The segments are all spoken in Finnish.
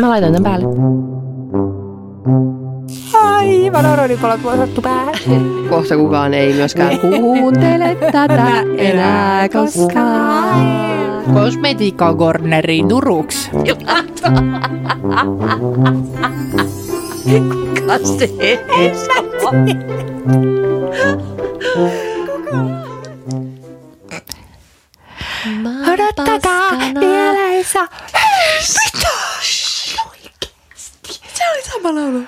Mä laitan tämän päälle. Aivan oronipalot vuosattu päähän. Kohta kukaan ei myöskään kuuntele tätä enää koskaan. Kosmetiikka Corneri Turuks. Kuka se Odottakaa, vielä ei saa. Mitä? Se oli sama laulu.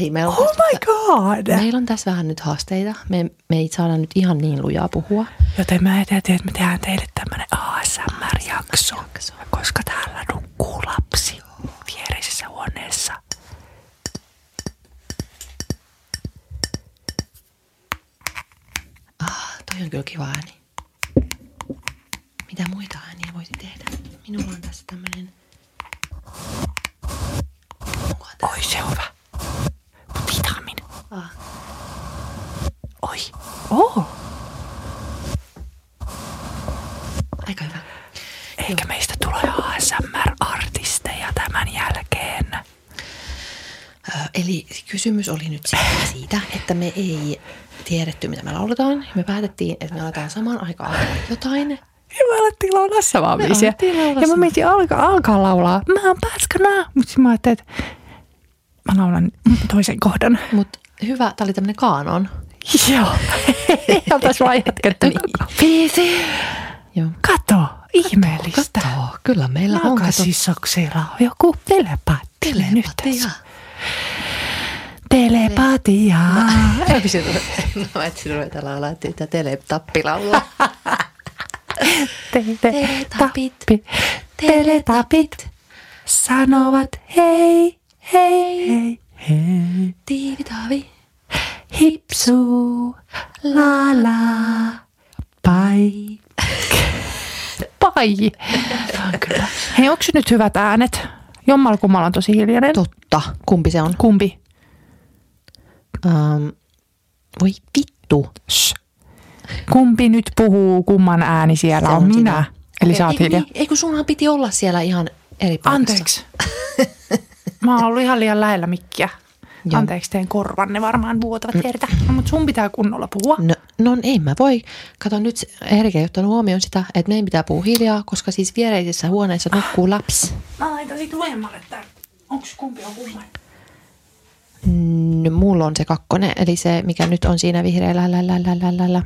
Hei, meillä on, Oh tästä, my god. meillä on tässä vähän nyt haasteita. Me, me ei saada nyt ihan niin lujaa puhua. Joten mä ajattelin, että me tehdään teille tämmönen ASMR-jakso. Koska täällä nukkuu lapsi viereisessä huoneessa. Ah, toi on kyllä kiva ääni. Mitä muita ääniä voisi tehdä? Minulla on tässä tämmönen... Tää? Oi, se on hyvä. Mut hitaammin. Ah. Oi. Oh. Aika hyvä. Eikä meistä tule ASMR-artisteja tämän jälkeen. Ö, eli kysymys oli nyt siitä, siitä, että me ei tiedetty, mitä me lauletaan. Me päätettiin, että me aletaan samaan aikaan jotain. Ja me alettiin laulaa samaa biisiä. Ja mä mietin alkaa, alkaa laulaa. Mä oon paskana. Mutta mä ajattelin, että mä laulan toisen kohdan. Mutta hyvä, tää oli tämmönen kaanon. Joo. Ei oltais vaan jatkettu. Biisi. Joo. Kato, ihmeellistä. Kato, kyllä meillä on kato. Lakasisoksilla on joku telepaatti. Telepatia. Telepatia. Mä etsin, mä etsin ruveta laulaa sitä teletappilaulua. Teletapit. Teletapit. Sanovat hei, hei, hei, hei. Tiivitavi. Hipsu, la la, pai. Pai. Kyllä. Hei, onko nyt hyvät äänet? Jommalla kummalla on tosi hiljainen. Totta. Kumpi se on? Kumpi? Um, voi vittu. Shh. Kumpi nyt puhuu, kumman ääni siellä Se on, on minä? sinä. Eli Okei, sä oot ei, hiljaa. Niin, ei kun sunhan piti olla siellä ihan eri paikassa. Anteeksi. Mä oon ollut ihan liian lähellä mikkiä. Joo. Anteeksi, teidän korvanne varmaan vuotavat verta. No, mutta sun pitää kunnolla puhua. No, no ei mä voi. Kato nyt, Erika ei ottanut huomioon sitä, että meidän pitää puhua hiljaa, koska siis viereisessä huoneessa nukkuu lapsi. Mä laitan sit luemmalle tän. Onks kumpi on kumman? No, mulla on se kakkonen, eli se, mikä nyt on siinä vihreällä. Lä, lä, lä, lä, lä, lä.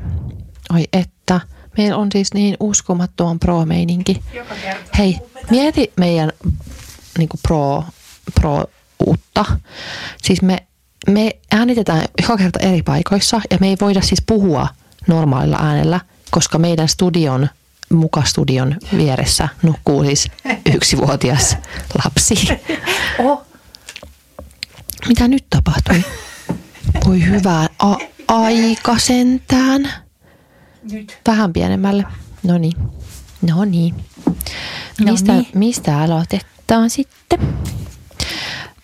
Oi että, meillä on siis niin uskomattoman pro-meininki. Hei, mieti meidän niin pro, pro uutta. Siis me, me äänitetään joka kerta eri paikoissa ja me ei voida siis puhua normaalilla äänellä, koska meidän studion, mukastudion vieressä nukkuu siis yksivuotias lapsi. Oh, Mitä nyt tapahtui? Voi hyvää a- aika sentään. Nyt. Vähän pienemmälle. No niin. No niin. No Mistä, niin. mistä aloitetaan sitten?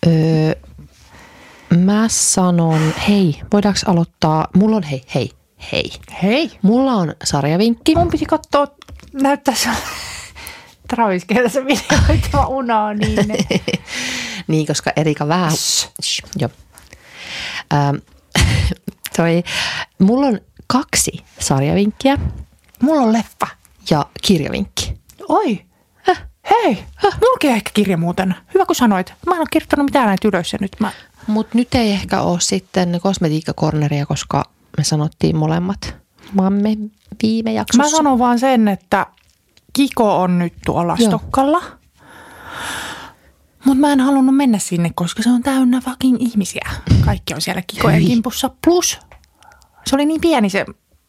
Öö, mä sanon, hei, voidaanko aloittaa? Mulla on, hei, hei, hei. Hei. Mulla on sarjavinkki. Mun piti katsoa, näyttää se Travis se video, että mä unohdin. niin, koska Erika vähän... Shh, joo. Ähm, toi, mulla on kaksi sarjavinkkiä Mulla on leffa. ja kirjavinkki. Oi. Häh? Hei, mullakin on ehkä kirja muuten. Hyvä kun sanoit. Mä en ole kirjoittanut mitään näitä ylös ja nyt mä... Mutta nyt ei ehkä ole sitten kosmetiikkakorneria, koska me sanottiin molemmat maamme viime jaksossa. Mä sanon vaan sen, että Kiko on nyt tuolla Joo. Stokkalla. Mutta mä en halunnut mennä sinne, koska se on täynnä fucking ihmisiä. Kaikki on siellä Kikojen kimpussa. Plus se oli niin pieni se,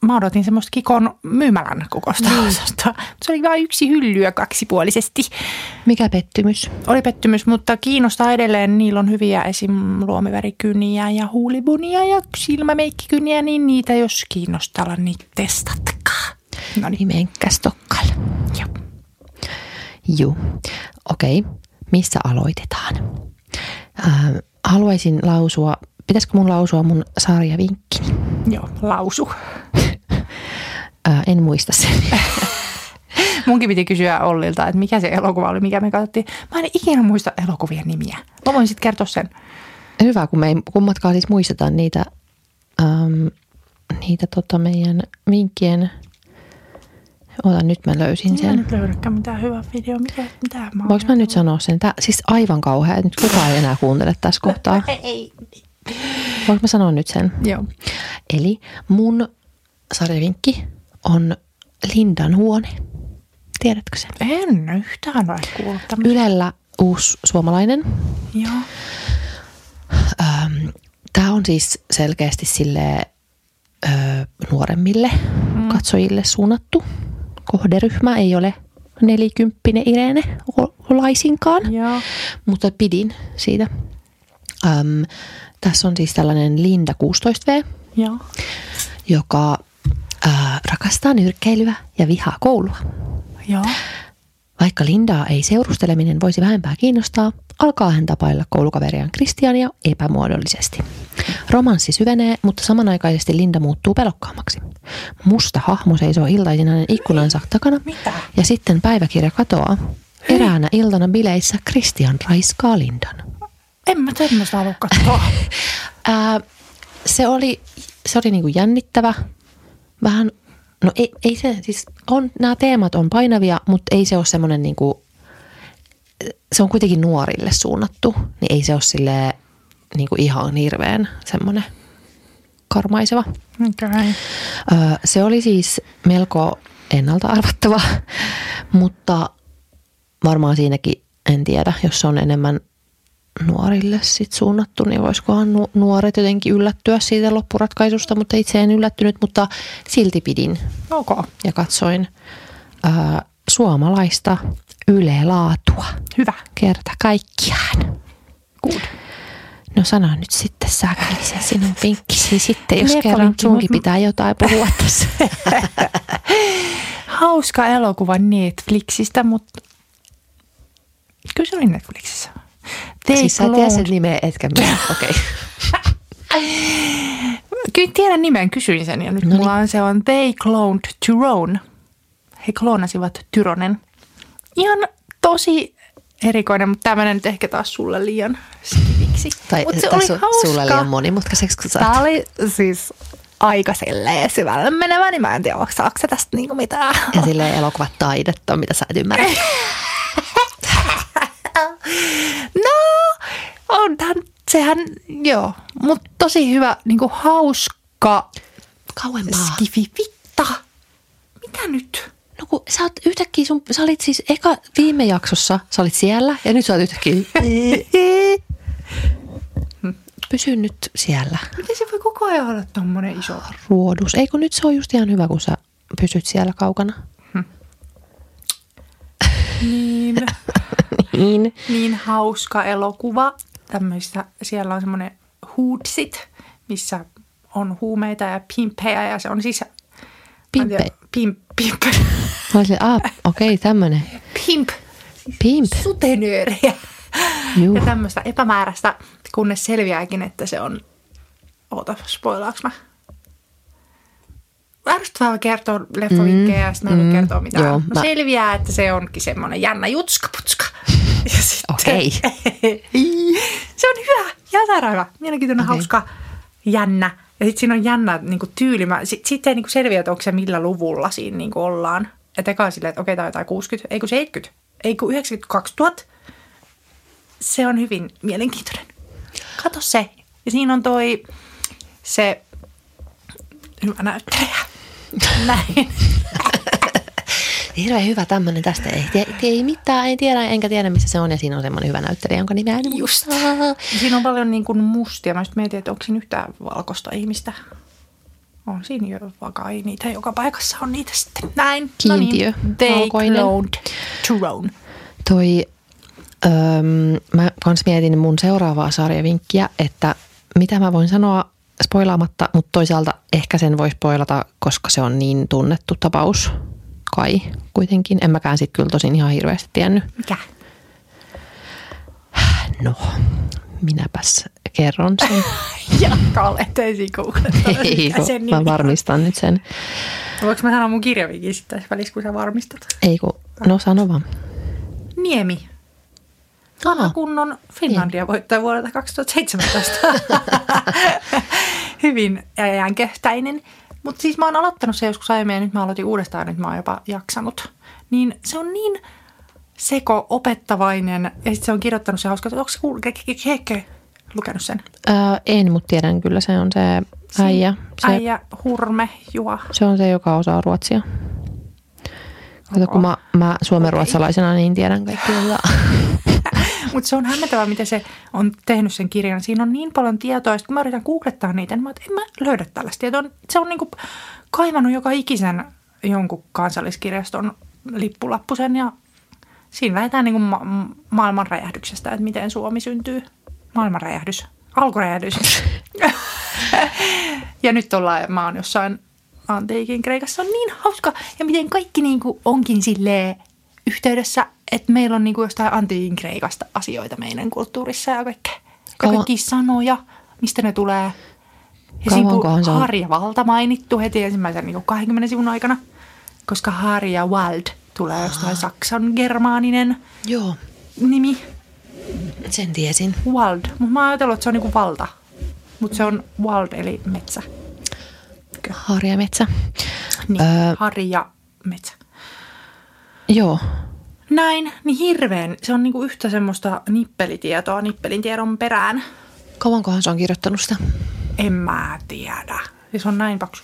mä odotin semmoista Kikon myymälän kokosta Niin. osasta. Se oli vain yksi hyllyä kaksipuolisesti. Mikä pettymys? Oli pettymys, mutta kiinnostaa edelleen. Niillä on hyviä esim. luomivärikyniä ja huulibunia ja silmämeikkikyniä, niin niitä jos kiinnostaa, niin testatkaa. No niin, menkää Stokkalle. joo. Juu. Okei. Mistä aloitetaan? Äh, haluaisin lausua, pitäisikö mun lausua mun sarjavinkkini? Joo, lausu. En muista sen. Munkin piti kysyä Ollilta, että mikä se elokuva oli, mikä me katsottiin. Mä en ikinä muista elokuvien nimiä. Mä voin sitten kertoa sen. Hyvä, kun me ei kummatkaan siis muisteta niitä, äm, niitä tota meidän vinkkien... Ota, nyt mä löysin Minä sen. nyt löydäkään mitään hyvää video. Mikä, mitä mä Voinko mä nyt sanoa sen? Tää, siis aivan kauhea, että nyt kukaan ei enää kuuntele tässä kohtaa. Ei. Voinko mä sanoa nyt sen? Joo. Eli mun sarjavinkki on Lindan huone. Tiedätkö sen? En yhtään ole kuullut. Ylellä uusi suomalainen. Joo. Tämä on siis selkeästi sille ö, nuoremmille mm. katsojille suunnattu kohderyhmä. Ei ole nelikymppinen Irene laisinkaan, Joo. mutta pidin siitä. Öm, tässä on siis tällainen Linda 16V, Joo. joka ö, rakastaa nyrkkeilyä ja vihaa koulua. Joo. Vaikka Lindaa ei seurusteleminen voisi vähempää kiinnostaa, alkaa hän tapailla koulukaveriaan Kristiania epämuodollisesti. Romanssi syvenee, mutta samanaikaisesti Linda muuttuu pelokkaammaksi. Musta hahmo seisoo iltaisin hänen ikkunansa takana Mitä? ja sitten päiväkirja katoaa. Eräänä iltana bileissä Christian raiskaa Lindan. En mä tämmöistä halua katsoa. Ää, se oli, se oli niinku jännittävä. Vähän, no ei, ei se, siis on, nämä teemat on painavia, mutta ei se ole semmoinen niinku, se on kuitenkin nuorille suunnattu, niin ei se ole silleen niinku ihan hirveän semmoinen karmaiseva. Okay. Öö, se oli siis melko ennalta arvattava, mutta varmaan siinäkin en tiedä, jos se on enemmän nuorille sit suunnattu, niin voisikohan nu- nuoret jotenkin yllättyä siitä loppuratkaisusta, mutta itse en yllättynyt, mutta silti pidin Ok. ja katsoin öö, suomalaista yle-laatua Hyvä. kerta kaikkiaan. Good. No sano nyt sitten se sinun vinkkisi sitten, jos kerran Leffavinkki, sunkin pitää jotain puhua tässä. Hauska elokuva Netflixistä, mutta kyllä se oli Netflixissä. They Siis sä et tiedä sen nimeä, etkä minä. Okei. Kyllä tiedän nimen, kysyin sen ja nyt Noniin. mulla on se on They Cloned Tyrone. He kloonasivat Tyronen. Ihan tosi erikoinen, mutta tämmöinen nyt ehkä taas sulle liian skiviksi. Tai Mut se oli sulle hauska. liian monimutkaiseksi, kun Tämä oli siis aika silleen syvälle menevä, niin mä en tiedä, saako se tästä niinku mitään. Ja silleen elokuvat taidetta, mitä sä et ymmärrä. No, onhan, sehän, joo, mutta tosi hyvä, niinku hauska Kauempaa. skifi. Vitta, mitä nyt? No kun sä oot yhtäkkiä, sun, sä olit siis eka viime jaksossa, sä olit siellä ja nyt sä oot yhtäkkiä. Pysy nyt siellä Miten se voi koko ajan olla tommonen iso? ruodus. Eikö nyt se on just ihan hyvä, kun sä pysyt siellä kaukana? Niin, Niin. niin hauska elokuva. Tämmöistä, siellä on semmoinen hoodsit, missä on huumeita ja pimppejä ja se on siis... Pimppejä? Pimp, pimp, Mä olisin, ah, okei, okay, tämmönen. pimp, Pimp. sutenööriä. Juu. Ja tämmöistä epämääräistä, kunnes selviääkin, että se on... Oota, spoilaaks mä? Ärsyttävää kertoa leffavinkkejä ja sitten mä en mm, kertoa mitään. joo, no mä- selviää, että se onkin semmoinen jännä jutskaputska. Ja sitten, Okei. se on hyvä, jätärä hyvä. Mielenkiintoinen, Okei. hauska, jännä. Ja sitten siinä on jännä niin kuin tyyli. Sitten sit ei niin kuin selviä, että onko se millä luvulla siinä niin kuin ollaan. Että eka silleen, että okei, tämä on jotain 60, ei kun 70, ei kun 92 000. Se on hyvin mielenkiintoinen. Kato se. Ja siinä on toi se hyvä näyttelijä. Näin. Hirveän hyvä tämmönen tästä. Ei, tie, ei mitään, ei tiedä, enkä tiedä missä se on. Ja siinä on semmoinen hyvä näyttelijä, jonka nimeä en Just. Siinä on paljon niin kuin mustia. Mä sitten mietin, että onko siinä yhtään valkoista ihmistä. On siinä jo, vaikka ei niitä joka paikassa on niitä sitten. Näin. Kiintiö, No niin. They cloned Tyrone. Toi, öm, mä kans mietin mun seuraavaa sarjavinkkiä, että mitä mä voin sanoa spoilaamatta, mutta toisaalta ehkä sen voi spoilata, koska se on niin tunnettu tapaus. Kai kuitenkin. En mäkään sit kyllä tosin ihan hirveästi tiennyt. Mikä? No, minäpäs kerron sen. Jakka olet ensin googlettanut Ei, sen mä varmistan nyt sen. Voinko mä sanoa mun kirjavikin sitten välissä, kun sä varmistat? Ei kun, no sano vaan. Niemi. Vanha kunnon Finlandia voittaja vuodelta 2017. Hyvin jäänköhtäinen. Mutta siis mä oon aloittanut se joskus aiemmin ja nyt mä aloitin uudestaan, nyt mä oon jopa jaksanut. Niin se on niin seko opettavainen ja sitten se on kirjoittanut se hauska, onko se kuullut, lukenut sen? Ää, en, mutta tiedän kyllä se on se äijä. Se, Äijä, hurme, juo. se on se, joka osaa ruotsia. Kato, kun mä, mä suomenruotsalaisena niin tiedän kaikki. Mutta se on hämmentävää, miten se on tehnyt sen kirjan. Siinä on niin paljon tietoa, ja sit kun mä yritän googlettaa niitä, niin mä, en mä löydä tällaista tietoa. Se on niinku kaivannut joka ikisen jonkun kansalliskirjaston lippulappusen ja siinä lähdetään niinku ma- maailman räjähdyksestä, että miten Suomi syntyy. Maailman räjähdys. Alkuräjähdys. ja nyt ollaan, mä oon jossain antiikin Kreikassa. Se on niin hauska. Ja miten kaikki niinku onkin silleen yhteydessä, että meillä on niinku jostain antiikin Kreikasta asioita meidän kulttuurissa ja kaikkea. Ja Kauan- kaikki sanoja, mistä ne tulee. Ja Kauankohan sivu on? Harja Valta mainittu heti ensimmäisen niin 20 sivun aikana, koska Harja Wald tulee jostain saksan germaaninen Joo, nimi. sen tiesin. Wald. Mutta mä oon ajatellut, että se on niinku valta. Mutta se on Wald eli metsä. Harjametsä. Niin, Öö. öö. Harja metsä. Joo, Näin, niin hirveän. Se on niinku yhtä semmoista nippelitietoa nippelin tiedon perään. kauankohan se on kirjoittanut sitä? En mä tiedä. Ja se on näin paksu.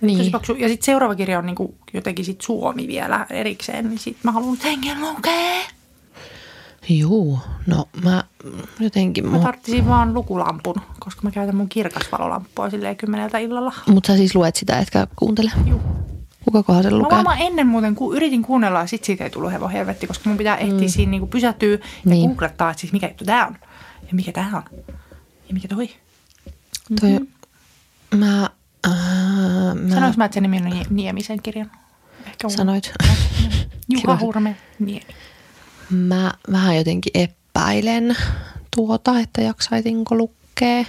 Niin. Tosi paksu. Ja sitten seuraava kirja on niinku jotenkin sit Suomi vielä erikseen. Niin sit mä haluan hengen lukea. Juu, no mä jotenkin... Mä tarttisin vaan lukulampun, koska mä käytän mun kirkasvalolamppua silleen kymmeneltä illalla. Mutta sä siis luet sitä, etkä kuuntele. Juu. Kukakohan se Mä lukee? varmaan ennen muuten, kun yritin kuunnella, ja sit siitä ei tullut hevon helvetti, koska mun pitää ehtiä mm. siinä niinku pysähtyä ja Niin. niin. googlettaa, että siis mikä juttu tää on. Ja mikä tää on. Ja mikä toi. Toi, mä, äh, mä Sanois mä, että se nimi on Nie- Niemisen kirjan. Ehkä on- sanoit. Juha. Hurme Niemi. Mä vähän jotenkin epäilen tuota, että jaksaisinko lukea.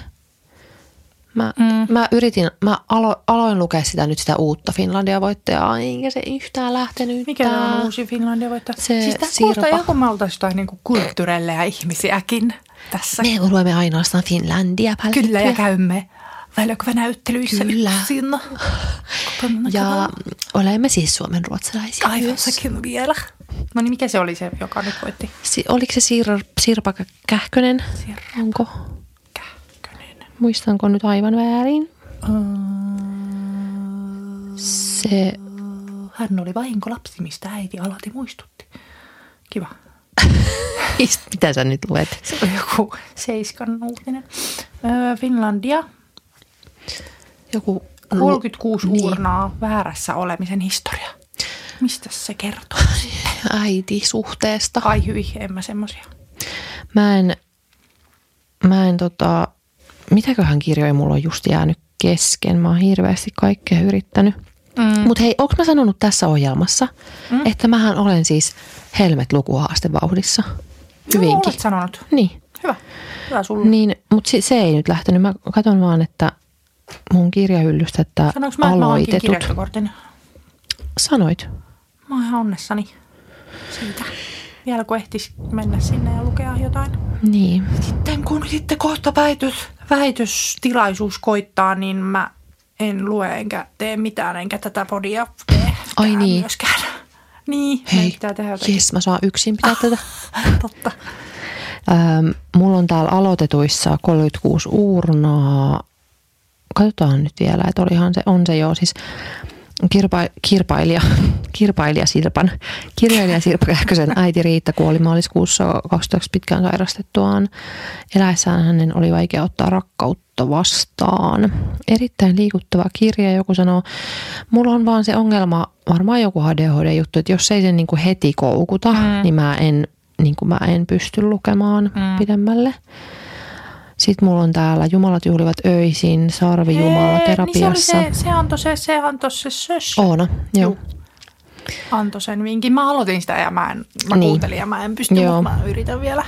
Mä, mm. Mä yritin, mä alo, aloin lukea sitä nyt sitä uutta Finlandia voittajaa, eikä se yhtään lähtenyt. Mikä tää. on uusi Finlandia voittaa? Se siis tää kuulostaa oltais jotain niinku kulttuurelleja ihmisiäkin tässä. Me luemme ainoastaan Finlandia Kyllä ja käymme väljökvänäyttelyissä Kyllä. yksin. Ja olemme siis suomenruotsalaisia Aivan myös. sekin vielä. No niin, mikä se oli se, joka nyt voitti? Si- oliko se Sir- Sirpa Kähkönen? Sirpa. Onko? Muistanko nyt aivan väärin? Se, Hän oli vahinkolapsi, mistä äiti alati muistutti. Kiva. mitä sä nyt luet? Se oli joku seiskan uutinen. Öö, Finlandia, Joku 36 Niin. uurnaa väärässä olemisen historia. Mistä se kertoo? äiti suhteesta. Ai hyi, en mä semmosia. Mä en, mä en tota, mitäköhän kirjoja mulla on just jäänyt kesken. Mä oon hirveästi kaikkea yrittänyt. Mm. Mutta hei, onko mä sanonut tässä ohjelmassa, mm. että mähän olen siis Helmet lukuhaastevauhdissa hyvinkin. No, sanonut. Niin, Hyvä. Hyvä sulla. niin mutta se, se ei nyt lähtenyt. Mä katson vaan, että mun kirjahyllystä, että Sanoinko mä, mä aloitetut. kirjastokortin? Sanoit. Mä oon ihan onnessani siitä. Vielä kun ehtis mennä sinne ja lukea jotain. Niin. Sitten kun sitten kohta väitys, väitöstilaisuus koittaa, niin mä en lue enkä tee mitään, enkä tätä podia tee Ai niin. myöskään. Niin, Hei, pitää tehdä jotakin. jes, mä saan yksin pitää tätä. Totta. Ähm, mulla on täällä aloitetuissa 36 uurnaa. Katsotaan nyt vielä, että olihan se, on se jo siis kirpa, kirpailija, kirpailija Sirpan, kirjailija Sirpa Kähkösen äiti Riitta kuoli maaliskuussa 2000 pitkään sairastettuaan. Eläessään hänen oli vaikea ottaa rakkautta vastaan. Erittäin liikuttava kirja, joku sanoo, mulla on vaan se ongelma, varmaan joku ADHD-juttu, että jos ei sen niin kuin heti koukuta, mm. niin mä en, niin mä en pysty lukemaan mm. pidemmälle. Sitten mulla on täällä Jumalat juhlivat öisin, Sarvi Jumala terapiassa. Niin se, se, se antoi se, se, antoi se sös. Oona, joo. Juu. Antoi sen vinkin. Mä aloitin sitä ja mä, en, mä Niin. kuuntelin ja mä en pysty, Joo. mutta mä yritän vielä.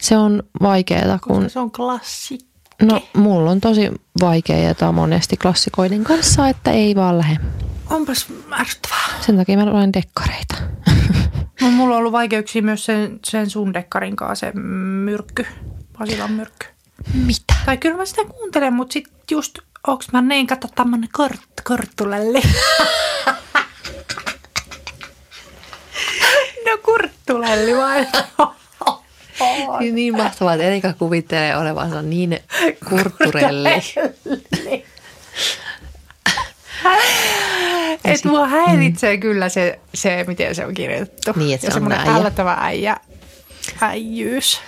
Se on vaikeaa, kun... Koska se on klassikki. No, mulla on tosi vaikeaa monesti klassikoiden kanssa, että ei vaan lähde. onpas ärsyttävää. Sen takia mä luen dekkareita. No, mulla on ollut vaikeuksia myös sen, sen sun dekkarin kanssa, se myrkky, Basilan myrkky. Mitä? Tai kyllä mä sitä kuuntelen, mutta sit just, onks mä niin, kato tämmönen kort, korttulelli. no kurttulelli vai? Niin, niin mahtavaa, että Erika kuvittelee olevansa niin kurtturelli. Et mua häiritsee mm. kyllä se, se, miten se on kirjoitettu. Niin, että se ja on äijä. ällöttävä äijä, äijyys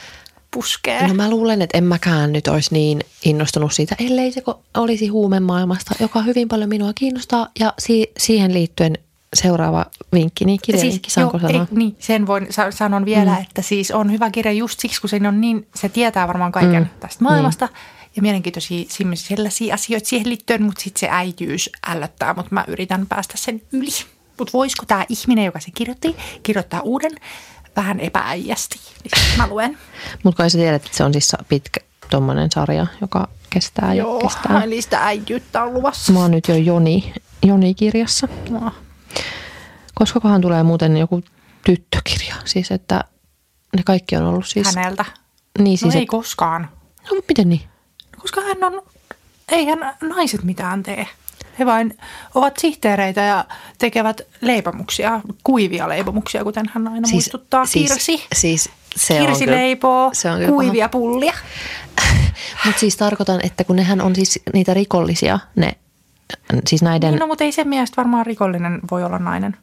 puskee. No mä luulen, että en mäkään nyt olisi niin innostunut siitä, ellei se olisi huumemaailmasta, joka hyvin paljon minua kiinnostaa. Ja si- siihen liittyen seuraava vinkki, niin kirjavinkki, saanko joo, sanoa? ei, niin, sen voin, sa- sanon vielä, mm. että siis on hyvä kirja just siksi, kun se on niin, se tietää varmaan kaiken Mm. mm. tästä maailmasta. Niin. Ja mielenkiintoisia sellaisia asioita siihen liittyen, mutta sitten se äityys ällöttää, mutta mä yritän päästä sen yli. Mutta voisiko tämä ihminen, joka sen kirjoitti, kirjoittaa uuden vähän epääijästi? Niin mä luen. Mutta kai sä tiedät, että se on siis pitkä tuommoinen sarja, joka kestää ja Joo, kestää. eli sitä äijyyttä on luvassa. Mä oon nyt jo Joni, Joni-kirjassa. No. Koska kohan tulee muuten joku tyttökirja? Siis että ne kaikki on ollut siis... Häneltä. Niin No siis, ei et, koskaan. no, miten niin? Koska hän on, eihän naiset mitään tee. He vain ovat sihteereitä ja tekevät leipomuksia, kuivia leipomuksia, kuten hän aina siis, muistuttaa. Kirsi. Siis, siis se Kirsi on leipoo se on kuivia pullia. Mutta siis tarkoitan, että kun nehän on siis niitä rikollisia, ne, siis näiden... Niin, no, mutta ei sen mielestä varmaan rikollinen voi olla nainen.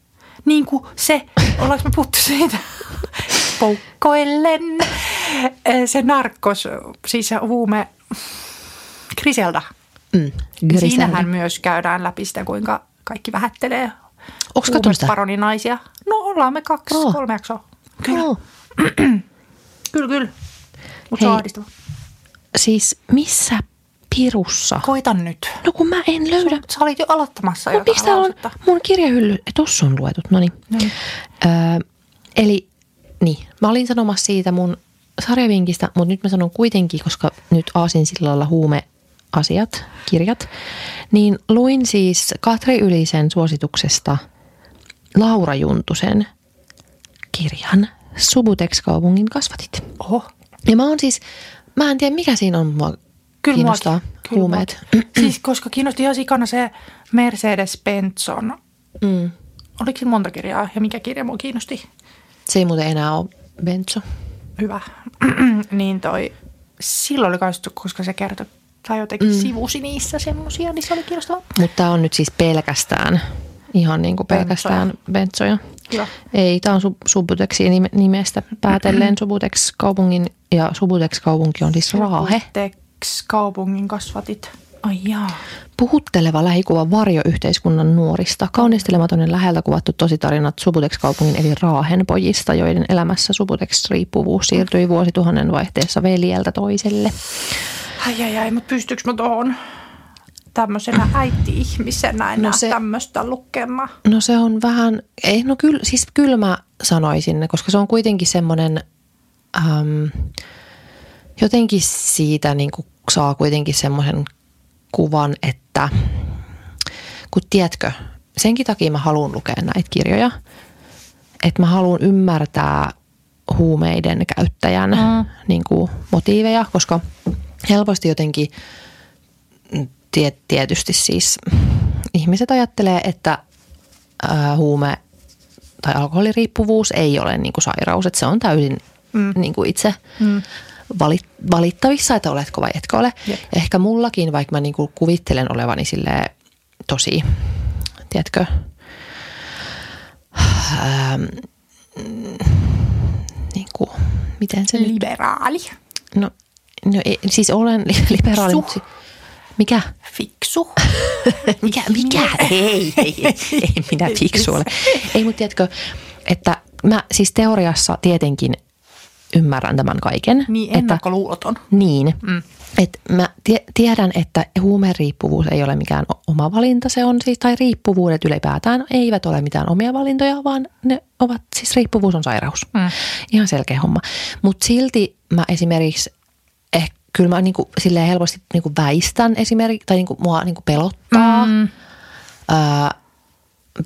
Niin kuin se, ollaanko me puhuttu siitä? Poukkoillen. Eh, Se narkkos, siis se huume Griselda. Mm, Griselda. Siinähän myös käydään läpi sitä, kuinka kaikki vähättelee Onks katsonut sitä? No ollaan me kaksi, Oo. kolme jaksoa. Kyllä, Joo. kyllä, kyllä. Mutta se on ahdistava. Siis missä pirussa? Koita nyt. No kun mä en löydä. Sä olit jo aloittamassa No, miksi täällä on mun kirjahylly? Tossa on luetut, no niin. Öö, eli niin, mä olin sanomassa siitä mun sarjavinkistä, mutta nyt mä sanon kuitenkin, koska nyt Aasin sillalla huume asiat, kirjat, niin luin siis Katri Ylisen suosituksesta Laura Juntusen kirjan Subutex-kaupungin kasvatit. Oho. Ja mä oon siis, mä en tiedä mikä siinä on mua Kyllä kiinnostaa, muakin. Kyllä huumeet. muakin. siis koska kiinnosti ihan sikana se Mercedes-Benzon. Mm. Oliko siinä monta kirjaa ja mikä kirja mua kiinnosti? Se ei muuten enää ole benzo. Hyvä. niin toi, silloin oli kans, koska se kertoi tai jotenkin mm. sivusi niissä semmosia, niin se oli kiinnostavaa. Mutta tämä on nyt siis pelkästään, ihan niin kuin pelkästään benzoja. Hyvä. Ei, tämä on Sub- Subuteksi nimestä päätellen Subutex kaupungin ja Subutex kaupunki on siis Raahe. Tex kaupungin kasvatit. Ai jaa. Puhutteleva lähikuva varjoyhteiskunnan nuorista. Kaunistelematon ja läheltä kuvattu tositarinat Subutex kaupungin eli Raahen pojista, joiden elämässä Subutex-riippuvuus siirtyi vuosituhannen vaihteessa veljeltä toiselle. Ai ai ai, mutta pystyykö mä tuohon tämmöisenä äiti-ihmisenä enää No se... tämmöistä lukemaan? No se on vähän, ei, no kyllä, siis kyllä mä sanoisin, koska se on kuitenkin semmoinen, äm, jotenkin siitä niin kuin saa kuitenkin semmoisen kuvan, että kun tiedätkö, senkin takia mä haluan lukea näitä kirjoja, että mä haluan ymmärtää huumeiden käyttäjän mm. niin kuin motiiveja, koska helposti jotenkin tie, tietysti siis ihmiset ajattelee, että ää, huume tai alkoholiriippuvuus ei ole niin kuin sairaus, että se on täysin mm. niin kuin itse mm. valit, valittavissa, että oletko vai etkö ole. Jep. Ehkä mullakin, vaikka mä niin kuin kuvittelen olevani silleen tosi, tiedätkö, ähm, niin kuin, miten se nyt Liberaali. No, no ei, siis olen li- liberaali. Fiksu. mutta Mikä? Fiksu. Mikä? Mikä? Ei, ei, ei, ei minä fiksu ole. Ei, mutta tiedätkö, että mä siis teoriassa tietenkin ymmärrän tämän kaiken. Niin että, ennakkoluuloton. niin, mm. että mä tie, tiedän, että huumeriippuvuus ei ole mikään oma valinta, se on siis, tai riippuvuudet ylipäätään eivät ole mitään omia valintoja, vaan ne ovat, siis riippuvuus on sairaus. Mm. Ihan selkeä homma. Mutta silti mä esimerkiksi, kyllä mä niinku, silleen helposti niinku väistän esimerkiksi, tai niinku mua niinku pelottaa. Mm. Öö,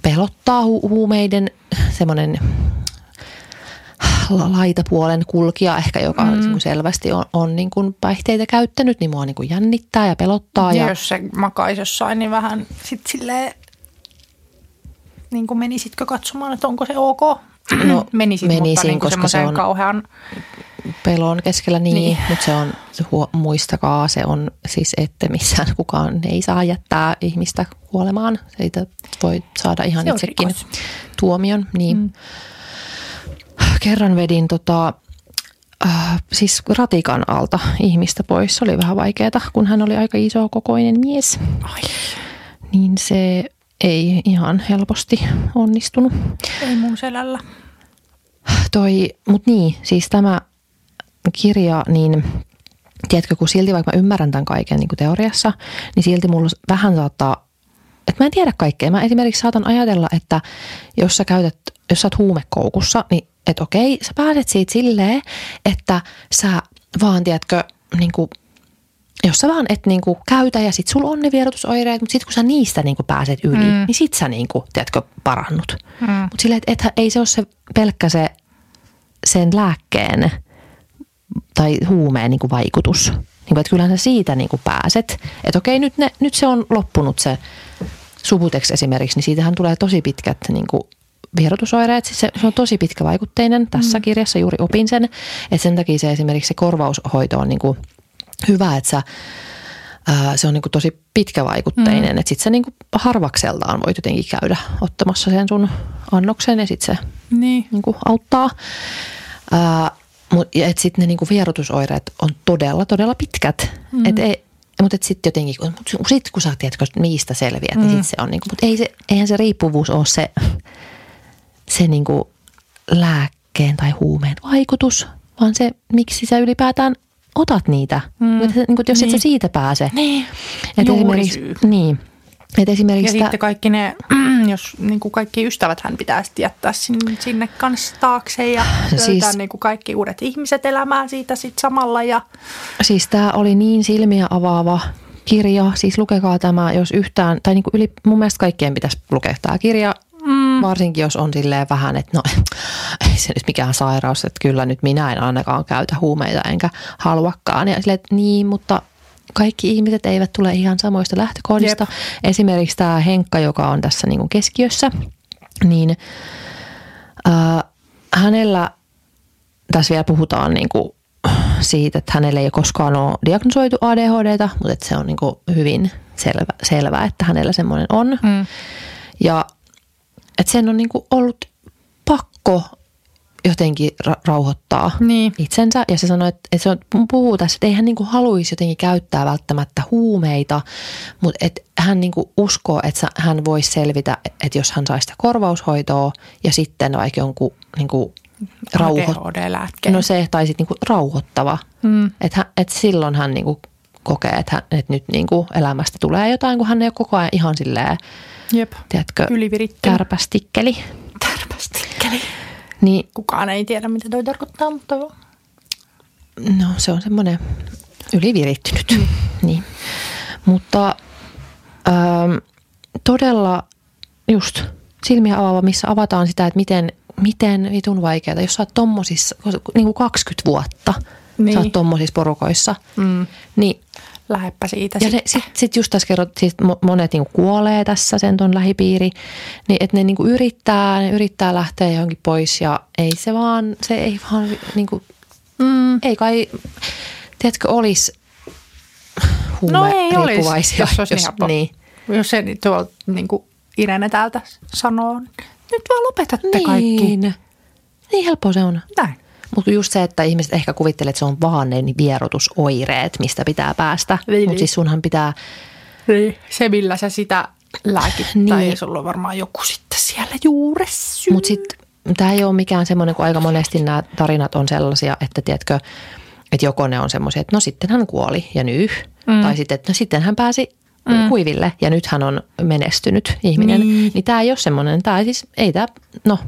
pelottaa hu- huumeiden semmoinen laitapuolen kulkija ehkä, joka mm. niin kuin selvästi on, on niin kuin päihteitä käyttänyt, niin mua niin kuin jännittää ja pelottaa. Ja, Ja, jos se makaisi jossain, niin vähän sit silleen, niin kuin menisitkö katsomaan, että onko se ok? No, menisin, mutta menisin, niin kuin koska se on- kauhean, pelon keskellä niin, Niin. mutta se on, se huo, muistakaa, se on siis, että missään kukaan ei saa jättää ihmistä kuolemaan. Siitä voi saada ihan Se itsekin tuomion. Niin. Mm. Kerran vedin tota, äh, siis ratikan alta ihmistä pois. Se oli vähän vaikeaa, kun hän oli aika iso kokoinen mies. ai, Niin se ei ihan helposti onnistunut. ei mun selällä. Toi, mut niin, siis tämä kirja, niin tiedätkö, kun silti vaikka mä ymmärrän tämän kaiken niin kuin teoriassa, niin silti mulla vähän saattaa, että mä en tiedä kaikkea. Mä esimerkiksi saatan ajatella, että jos sä käytät, jos sä oot huumekoukussa, niin että okei, sä pääset siitä silleen, että sä vaan, tiedätkö, niin kuin, jos sä vaan et niin kuin käytä ja sit sulla on ne vierotusoireet, mutta sit kun sä niistä niin kuin pääset yli, mm. niin sit sä niin kuin, tiedätkö, parannut. Mm. Mutta silleen, että et, ei se ole se pelkkä se sen lääkkeen tai huumeen niin kuin vaikutus. Niin kuin, että kyllähän sä siitä niin kuin pääset. Että okei, nyt, ne, nyt se on loppunut se Subutex esimerkiksi, niin siitähän tulee tosi pitkät niin kuin vierotusoireet. Siis se, se on tosi pitkävaikutteinen. Tässä kirjassa juuri opin sen, että sen takia se esimerkiksi se korvaushoito on niin kuin hyvä, että sä ää, se on niin kuin tosi pitkävaikutteinen, mm. että sitten sä niin kuin harvakseltaan voit jotenkin käydä ottamassa sen sun annoksen ja sitten se Niin. niin kuin auttaa. Ää, ja että sitten ne niin kuin vierotusoireet on todella, todella pitkät. Mm. Et ei, mutta et sitten jotenkin, mut sit kun sä tiedätkö, niistä selviät, mm. niin sit se on niin kuin, mutta ei se, eihän se riippuvuus ole se, se niin kuin lääkkeen tai huumeen vaikutus, vaan se, miksi sä ylipäätään otat niitä. Mm. Et, niin kuin, jos niin. et sä Niin. siitä pääse. Niin. Et Juurisyy. esimerkiksi, niin. Et esimerkiksi Ja sitten kaikki ne, jos niin kuin kaikki ystävät hän pitää sitten jättää sinne, sinne kanssa taakse ja löytää Siis- niin kuin kaikki uudet ihmiset elämään siitä sitten samalla. Ja, Siis tämä oli niin silmiä avaava kirja. Siis lukekaa tämä, jos yhtään, tai niin kuin yli, mun mielestä kaikkien pitäisi lukea tämä kirja. Mm. Varsinkin jos on silleen vähän, että no ei se nyt mikään sairaus, että kyllä nyt minä en ainakaan käytä huumeita enkä haluakaan. Ja silleen, että niin, mutta kaikki ihmiset eivät tule ihan samoista lähtökohdista. Jep. Esimerkiksi tämä Henkka, joka on tässä niin kuin keskiössä, niin äh, hänellä tässä vielä puhutaan niin kuin siitä, että hänelle ei ole koskaan ole diagnosoitu ADHDta, mutta että se on niin kuin hyvin selvä, selvä, että hänellä semmoinen on. mm. Ja että sen on niin kuin ollut pakko jotenkin ra- rauhoittaa Niin. itsensä. Ja se sanoi, että, että se on, puhuu tässä, että ei hän niin kuin haluaisi jotenkin käyttää välttämättä huumeita, mutta että hän niin kuin uskoo, että hän voisi selvitä, että jos hän saisi sitä korvaushoitoa ja sitten vaikka jonkun niin rauhoittaa. ADHD-lääkkeen. No se, tai sitten niinku rauhoittava. Mm. Että et silloin hän niinku kokee, että, hän, että nyt niinku elämästä tulee jotain, kun hän ei ole koko ajan ihan silleen, Jep. tiedätkö, Ylivirittely. kärpästikkeli. Niin, Kukaan ei tiedä, mitä toi tarkoittaa, mutta joo. no se on semmoinen ylivirittynyt. Mm. Niin. Mutta ähm, todella just silmiä avaava, missä avataan sitä, että miten, miten vitun vaikeaa, jos sä oot tommosissa, niin kuin 20 vuotta, niin. Niin. sä oot tommosissa porukoissa, Mm. niin Läheppä siitä Ja sitten. sitten sit just tässä kerrot, siis mo- monet niinku kuolee tässä, sen ton lähipiiri, niin että ne niinku yrittää, ne yrittää lähteä johonkin pois ja ei se vaan, se ei vaan niinku, Mm. ei kai, tiedätkö, olisi huume No ei olisi, jos olisi niin helppo. niin. Jos se niin tuolla niin kuin Irene täältä sanoo, niin nyt vaan lopetatte kaikki. Niin. Niin helppo se on. Näin. Mutta just se, että ihmiset ehkä kuvittelee, että se on vaan ne vierotusoireet, mistä pitää päästä. Niin, Mutta niin. siis sunhan pitää, Niin. Se, millä sä sitä lääkit, niin. Tai sulla on varmaan joku sitten siellä juuressa. Mutta sitten tämä ei ole mikään semmoinen, kun aika monesti nämä tarinat on sellaisia, että tiedätkö, että joko ne on semmoisia, että no sitten hän kuoli ja nyh. Mm. Tai sitten, että no sitten hän pääsi mm. kuiville ja nyt hän on menestynyt ihminen. Niin, niin tämä ei ole semmoinen, tämä siis, ei tämä, no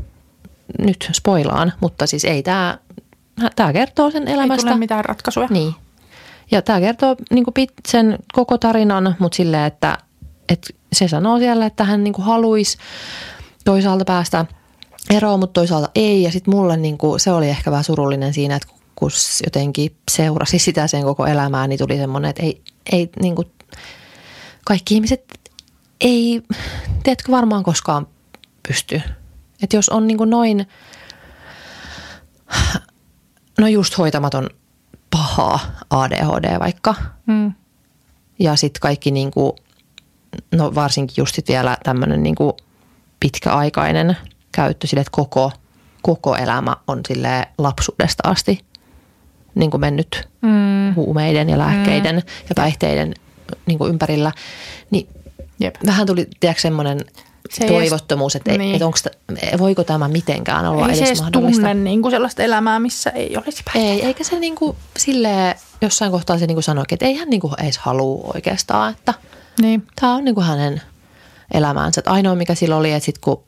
nyt spoilaan, mutta siis ei tämä, tämä kertoo sen ei elämästä. tule mitään ratkaisuja. Niin. Ja tämä kertoo niin pit, sen koko tarinan, mutta silleen, että et se sanoo siellä, että hän niin kuin haluaisi toisaalta päästä eroon, mutta toisaalta ei. Ja sitten mulle niin kuin, se oli ehkä vähän surullinen siinä, että kun jotenkin seurasi sitä sen koko elämää, niin tuli semmoinen, että ei, ei niin kuin, kaikki ihmiset ei, tiedätkö varmaan koskaan pysty. Että jos on niin kuin noin, no just hoitamaton pahaa ADHD vaikka, Mm. ja sitten kaikki niin kuin, no varsinkin just sit vielä tämmöinen niin kuin pitkäaikainen käyttö sille, että koko, koko elämä on sille lapsuudesta asti niin kuin mennyt Mm. huumeiden ja lääkkeiden mm. ja päihteiden niin kuin ympärillä, niin Jep. vähän tuli tiedätkö, semmoinen Se toivottomuus, että, niin. niin. että onks, t- voiko tämä mitenkään olla Ei se edes edes mahdollista. tunne niin kuin sellaista elämää, missä ei olisi päihteitä. Ei, eikä se niinku silleen, jossain kohtaa se niinku sanoikin, että ei hän niinku edes halua oikeastaan, että Niin. tämä on niinku hänen elämäänsä. Että ainoa mikä sillä oli, että sit kun,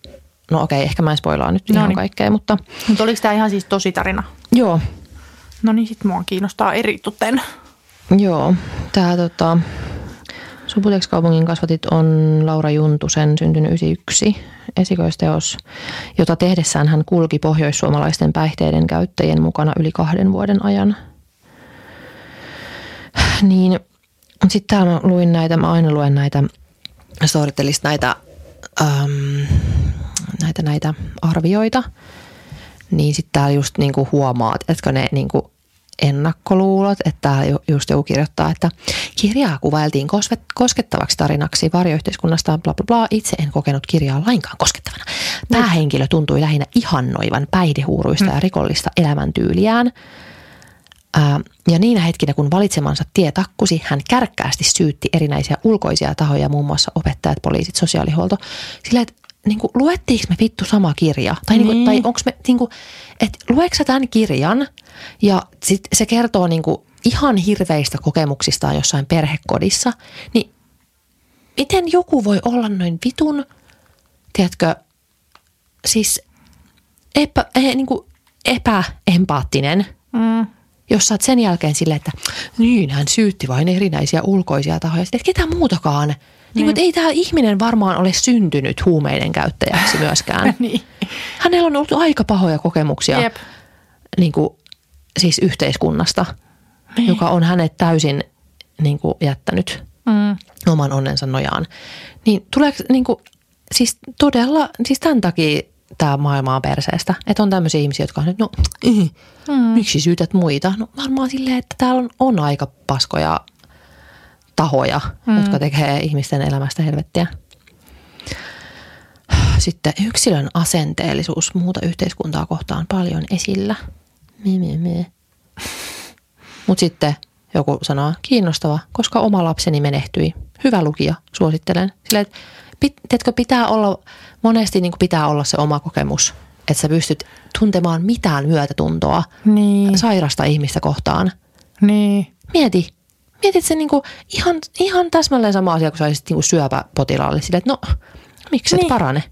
no okei, ehkä mä en spoilaa nyt ihan Noniin. kaikkea, mutta Mutta oliko tämä ihan siis tosi tarina? joo, No niin, sit mua kiinnostaa erituten. joo. Tämä tota, Subutex kaupungin kasvatit on Laura Juntusen syntynyt 91 esikoisteos, jota tehdessään hän kulki pohjoissuomalaisten päihteiden käyttäjien mukana yli kahden vuoden ajan. Niin, sitten täällä luin näitä, mä aina luen näitä storytellista näitä, äm, näitä, näitä arvioita. Niin sitten täällä just niinku huomaat, että ne niinku ennakkoluulot, että just joku kirjoittaa, että kirjaa kuvailtiin koskettavaksi tarinaksi varjoyhteiskunnasta, bla bla bla. Itse en kokenut kirjaa lainkaan koskettavana. Päähenkilö tuntui lähinnä ihannoivan päihdehuuruista ja rikollista elämäntyyliään. Ää, Ja niinä hetkinä, kun valitsemansa tie takkusi, hän kärkkäästi syytti erinäisiä ulkoisia tahoja, muun muassa opettajat, poliisit, sosiaalihuolto. Sillä, että niin kuin, luettiinko me vittu sama kirja? Tai, niin. Niin. tai onko me, niin kuin, että lueeko sä tämän kirjan ja sit se kertoo niin kuin, ihan hirveistä kokemuksistaan jossain perhekodissa, niin miten joku voi olla noin vitun, tiedätkö, siis epä, eh, niin kuin epäempaattinen, Mm. jos sä oot sen jälkeen silleen, että niin, hän syytti vain erinäisiä ulkoisia tahoja. Sitten, että ketä muutakaan. Niin. Niin ei tämä ihminen varmaan ole syntynyt huumeiden käyttäjäksi myöskään. Niin. Hänellä on ollut aika pahoja kokemuksia Jep. niin kuin, siis yhteiskunnasta, Niin. joka on hänet täysin niin kuin, jättänyt Mm. oman onnensa nojaan. Niin tuleeko niin kuin, siis todella, siis tämän takia tämä maailma on perseestä. Että on tämmöisiä ihmisiä, jotka on nyt, no. Mm. miksi syytät muita? No varmaan silleen, että täällä on, on aika paskoja tahoja, mm. jotka tekee ihmisten elämästä helvettiä. Sitten yksilön asenteellisuus muuta yhteiskuntaa kohtaan paljon esillä. Mutta sitten joku sanoo, kiinnostava, koska oma lapseni menehtyi. Hyvä lukija, suosittelen. Sillä, että pit, tiedätkö, pitää olla, monesti niin pitää olla se oma kokemus, että sä pystyt tuntemaan mitään myötätuntoa Niin. sairasta ihmistä kohtaan. Niin. Mieti, mietit se niinku ihan, ihan täsmälleen sama asia, kun sä olisit niinku syöpäpotilaalle. Sille, että no, miksi et Niin. parane?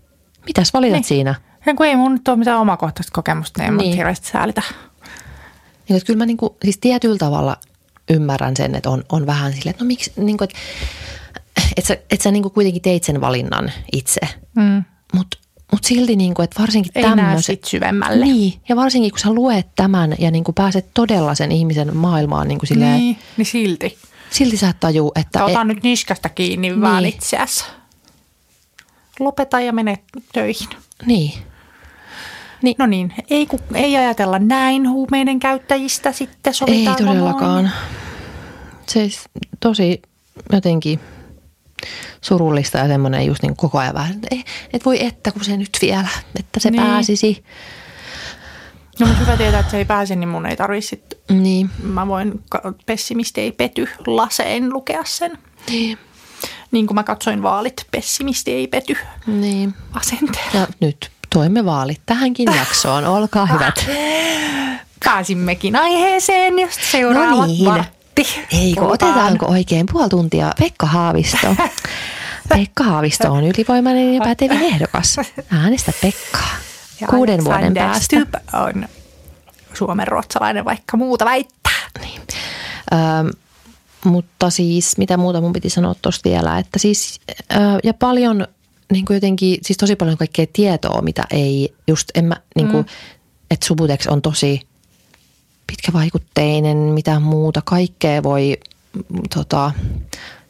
Mitäs valitat Niin. siinä? Ja kun ei mun nyt ole mitään omakohtaista kokemusta, niin en Niin. niin. hirveästi säälitä. Niin, että kyllä mä niinku, siis tietyllä tavalla ymmärrän sen, että on, on vähän silleen, että no miksi, niinku, että et sä, et sä niinku kuitenkin teit sen valinnan itse. Mm. Mutta mut silti, niinku, että varsinkin Ei tämmöiset... syvemmälle. Niin, ja varsinkin kun sä luet tämän ja niinku pääset todella sen ihmisen maailmaan, niinku silleen, Niin, niin silti. silti sä et tajuu, että... Ota nyt niskasta kiinni niin. vaan itseäsi. Lopeta ja mene töihin. niin. No niin, ei, ku, ei ajatella näin huumeiden käyttäjistä sitten Ei sovitaanko todellakaan. noin? Siis tosi jotenkin surullista ja semmoinen just niin koko ajan vähän, että ei- et voi että kun se nyt vielä, että se Niin. pääsisi. No mutta hyvä tietää, että se ei pääse, niin mun ei tarvitse sit, Niin. mä voin pessimisti ei pety laseen lukea sen. Niin. Niin kuin mä katsoin vaalit, pessimisti ei pety niin. asenteella. Ja nyt toimme vaalit tähänkin jaksoon. Olkaa hyvät. Pääsimmekin aiheeseen, josta seuraavat No niin. Vartti. Eikö, Puhutaan. otetaanko oikein puoli tuntia? Pekka Haavisto. Pekka Haavisto on ylivoimainen ja pätevin ehdokas. Äänestä Pekkaa. Ja Kuuden vuoden päästä. On suomen ruotsalainen, vaikka muuta väittää. Niin. Öm, mutta siis mitä muuta mun piti sanoa tuosta vielä, että siis ää, ja paljon niin kuin jotenkin, siis tosi paljon kaikkea tietoa, mitä ei just, en mä, niin kuin, mm. että Subutex on tosi pitkävaikutteinen, mitä muuta, kaikkea voi mm, tota,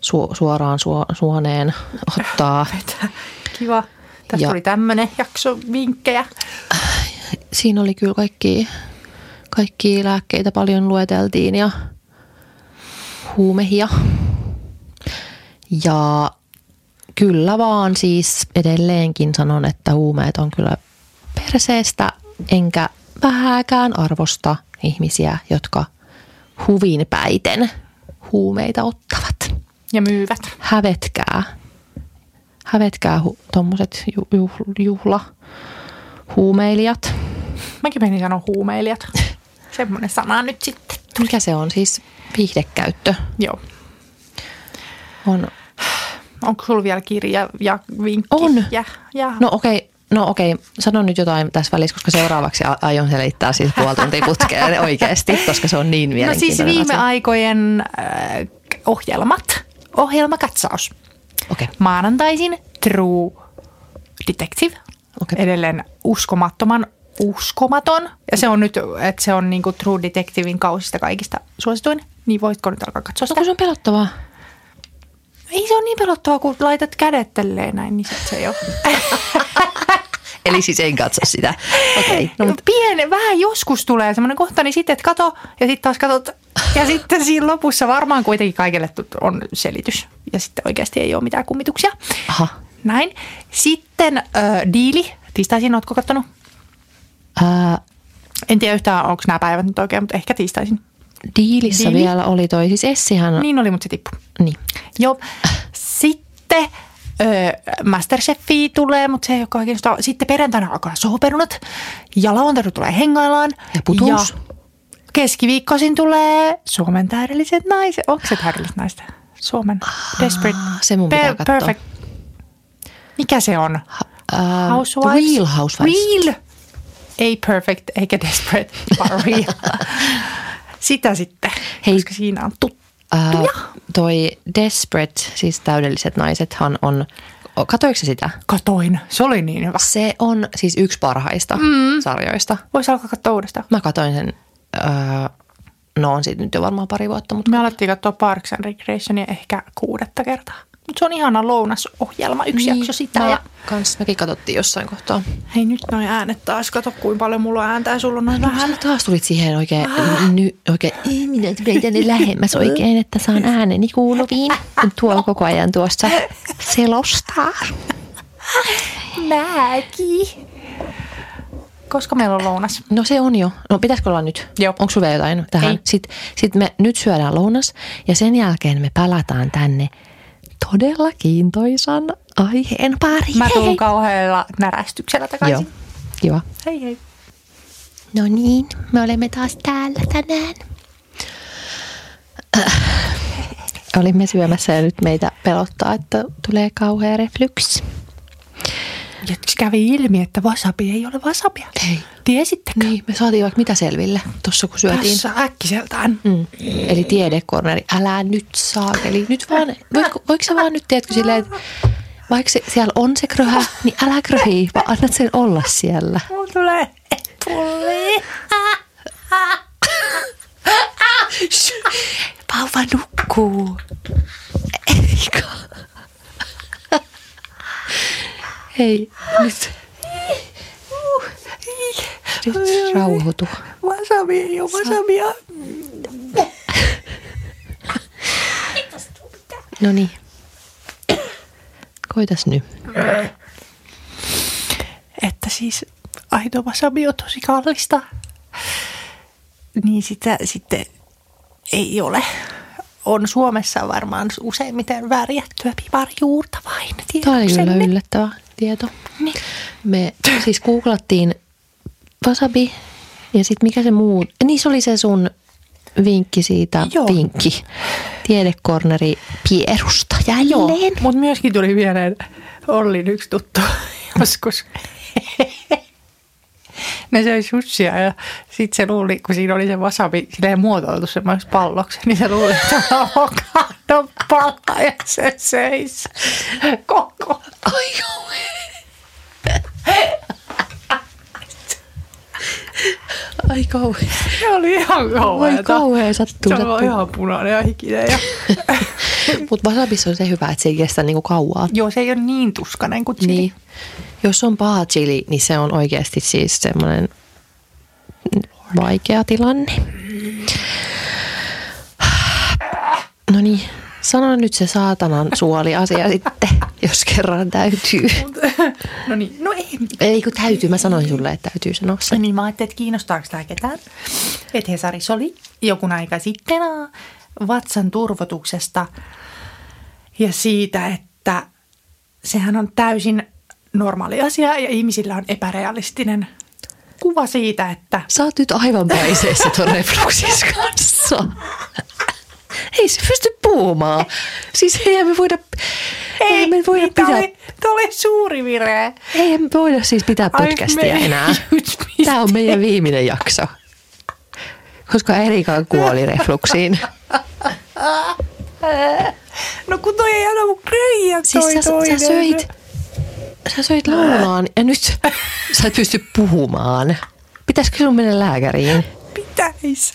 su, suoraan su, suoneen ottaa. Kiva. Tässä Ja- oli tämmöinen jakso vinkkejä. Siinä oli kyllä kaikki, kaikki lääkkeitä paljon lueteltiin ja huumehia. Ja kyllä vaan siis edelleenkin sanon, että huumeet on kyllä perseestä, enkä vähääkään arvosta ihmisiä, jotka huvin päiten huumeita ottavat. Ja myyvät. Hävetkää. Hävetkää hu- tommoset ju- juh- juhla huumeilijat. Mäkin menin sanoa huumeilijat. Semmoinen sana nyt sitten. Mikä se on siis viihdekäyttö? Joo. On, Onko sulla vielä kirja ja vinkki? On. Ja, ja. no okei, no okei, sano nyt jotain tässä välissä, koska seuraavaksi a- aion selittää siis puoli tuntia putkeen oikeasti, koska se on niin no siis mielenkiintoinen viime asia. aikojen äh, ohjelmat. Ohjelmakatsaus. Okei, Maanantaisin True Detective. Okei. Edelleen uskomattoman uskomaton. Ja se on nyt, että se on niinku True Detectivein kausista kaikista suosituin. Niin voitko nyt alkaa katsoa no sitä? kun se on pelottavaa. Ei se ole niin pelottavaa, kun laitat kädet tälleen näin, niin sit se ei ole. Eli siis en katso sitä. Okei, no No, mutta Pieni, vähän joskus tulee semmoinen kohta, niin sitten et kato ja sitten taas katot. Ja sitten siinä lopussa varmaan kuitenkin kaikille on selitys. Ja sitten oikeasti ei ole mitään kummituksia. aha. Näin. Sitten äh, diili. Tiistaisin, ootko kattonut? Ää, En tiedä yhtään, onko nämä päivät nyt oikein, mutta ehkä tiistaisin. diilissä Diili? vielä oli toi, siis Essihän, niin. Niin oli, mutta se tippui. niin. Joo. Sitten ö, Masterchefi tulee, mutta se ei ole kaiken sitä. Sitten perjantaina alkaa sohoperunat ja lauantaina tulee hengaillaan. Ja putuus. Ja keskiviikkoisin tulee Suomen täydelliset naiset. Onko se täydelliset naiset? Suomen Desperate. se mun pitää. Perfect. Mikä se on? Ää, Housewives? Real Housewives. Real. Ei perfect eikä desperate, vaan real. Sitä sitten, Hei. koska siinä on tuttu. Ää, toi Desperate, siis täydelliset naisethan on, katoiko se sitä? Katoin, se oli niin hyvä. Se on siis yksi parhaista mm. sarjoista. Voisi alkaa katsoa uudestaan. Mä katoin sen, öö, no on siitä nyt jo varmaan pari vuotta, mutta Me alettiin katsoa Parks and Recreationia ehkä kuudetta kertaa. Mutta se on ihana lounasohjelma, yksi niin, jakso sitä. Mä, Ja... kans mekin katsottiin jossain kohtaa. Hei nyt noin äänet taas, kato kuinka paljon mulla on ääntä ja sulla on noin vähän. Hän taas tulit siihen oikein, ny, oikein "Ei, minä tulen tänne lähemmäs oikein, että saan ääneni kuuluviin, kun tuo koko ajan tuossa selostaa. Mäki. Koska meillä on lounas? No se on jo. No pitäisikö olla nyt? Joo. Onko sulla jotain tähän? Sitten sit me nyt syödään lounas ja sen jälkeen me palataan tänne todella kiintoisan aiheen pariin. Mä tuun hei. kauhealla närästyksellä takaisin. Joo, kiva. Hei hei. No niin, me olemme taas täällä tänään. Äh, Olimme syömässä ja nyt meitä pelottaa, että tulee kauhea reflyksi. Ja kävi ilmi, että wasabi ei ole wasabia. Ei. Tiesittekö? Niin, me saatiin vaikka mitä selville tuossa kun syötiin. Tässä äkkiseltään. Mm. Eli tiedekorneri, älä nyt saa. Eli nyt vaan, voitko, voiko sä vaan nyt, tiedätkö, silleen, että vaikka se, siellä on se kröhä, niin älä kröhii, vaan annat sen olla siellä. Mulla tulee pulli. Vauva nukkuu. Eikö? Hei, nyt. Nyt rauhoitu. Wasabi ei ole wasabia. No niin. Koitas nyt. Että siis aito wasabi on tosi kallista. Niin sitä sitten ei ole. On Suomessa varmaan useimmiten värjättyä piparjuurta vain. Tämä oli kyllä sen? Tieto. Niin. Me siis googlattiin wasabi ja sitten mikä se muu, niin se oli se sun vinkki siitä, Joo. vinkki, tiedekorneri Pierusta jälleen. Mutta myöskin tuli mieleen Ollin yksi tuttu joskus. Ne söi sushia ja sitten se luuli, kun siinä oli se wasabi silleen muotoiltu semmoiseksi palloksi, niin se luuli, että on avokadon palla ja se seis koko. Ai kauhean. Ai kauhean. Se oli ihan Voi kauheeta. kauhean sattuu. Se oli sattuu. ihan punainen ja hikinen. Ja... Mutta wasabissa on se hyvä, että se ei kestä niinku kauaa. Joo, se ei ole niin tuskanen kuin chili. Niin. Jos on paha chili, niin se on oikeasti siis semmoinen vaikea tilanne. No niin, sano nyt se saatanan suoli-asia sitten, jos kerran täytyy. No niin, no ei Ei kun täytyy, mä sanoin sulle, että täytyy sanoa se. Niin mä ajattelin, että kiinnostaako tämä ketään. Että Hesarissa oli jokun aika sitten vatsan turvotuksesta ja siitä, että sehän on täysin normaali asia ja ihmisillä on epärealistinen kuva siitä, että Sä oot nyt aivan päiseessä ton refluksis kanssa. Ei se pysty puhumaan. Siis eihän me voida, eihän me voida pitää, oli, oli suuri vire. eihän me voida siis pitää Ai, podcastia me- enää. Tämä on meidän viimeinen jakso. Koska Erika kuoli refluksiin. No kun toi ei anna mun kreijä Siis toi sä, sä, söit, sä söit loulaan ja nyt sä et pysty puhumaan. Pitäisikö sun mennä lääkäriin? Pitäis.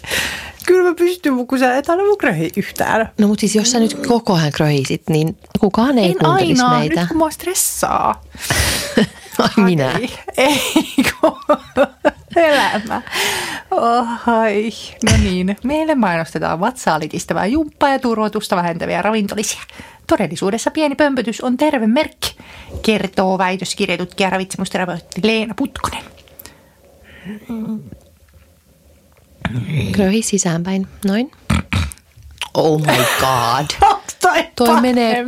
Kyllä mä pystyn, mutta kun sä et anna mun kreijä yhtään. No mutta siis jos sä nyt koko ajan kröhisit, niin kukaan ei En kuuntelisi aina, meitä. nyt kun mua stressaa. Ai minä. Ei, elämä. Oh, ai. No niin, meille mainostetaan vatsaa litistävää jumppaa ja turvotusta vähentäviä ravintolisia. Todellisuudessa pieni pömpötys on terve merkki, kertoo väitöskirjatutkija ravitsemusterapeutti Leena Putkonen. Kröhi sisäänpäin. Noin. Oh my god. Toi, Toi menee-?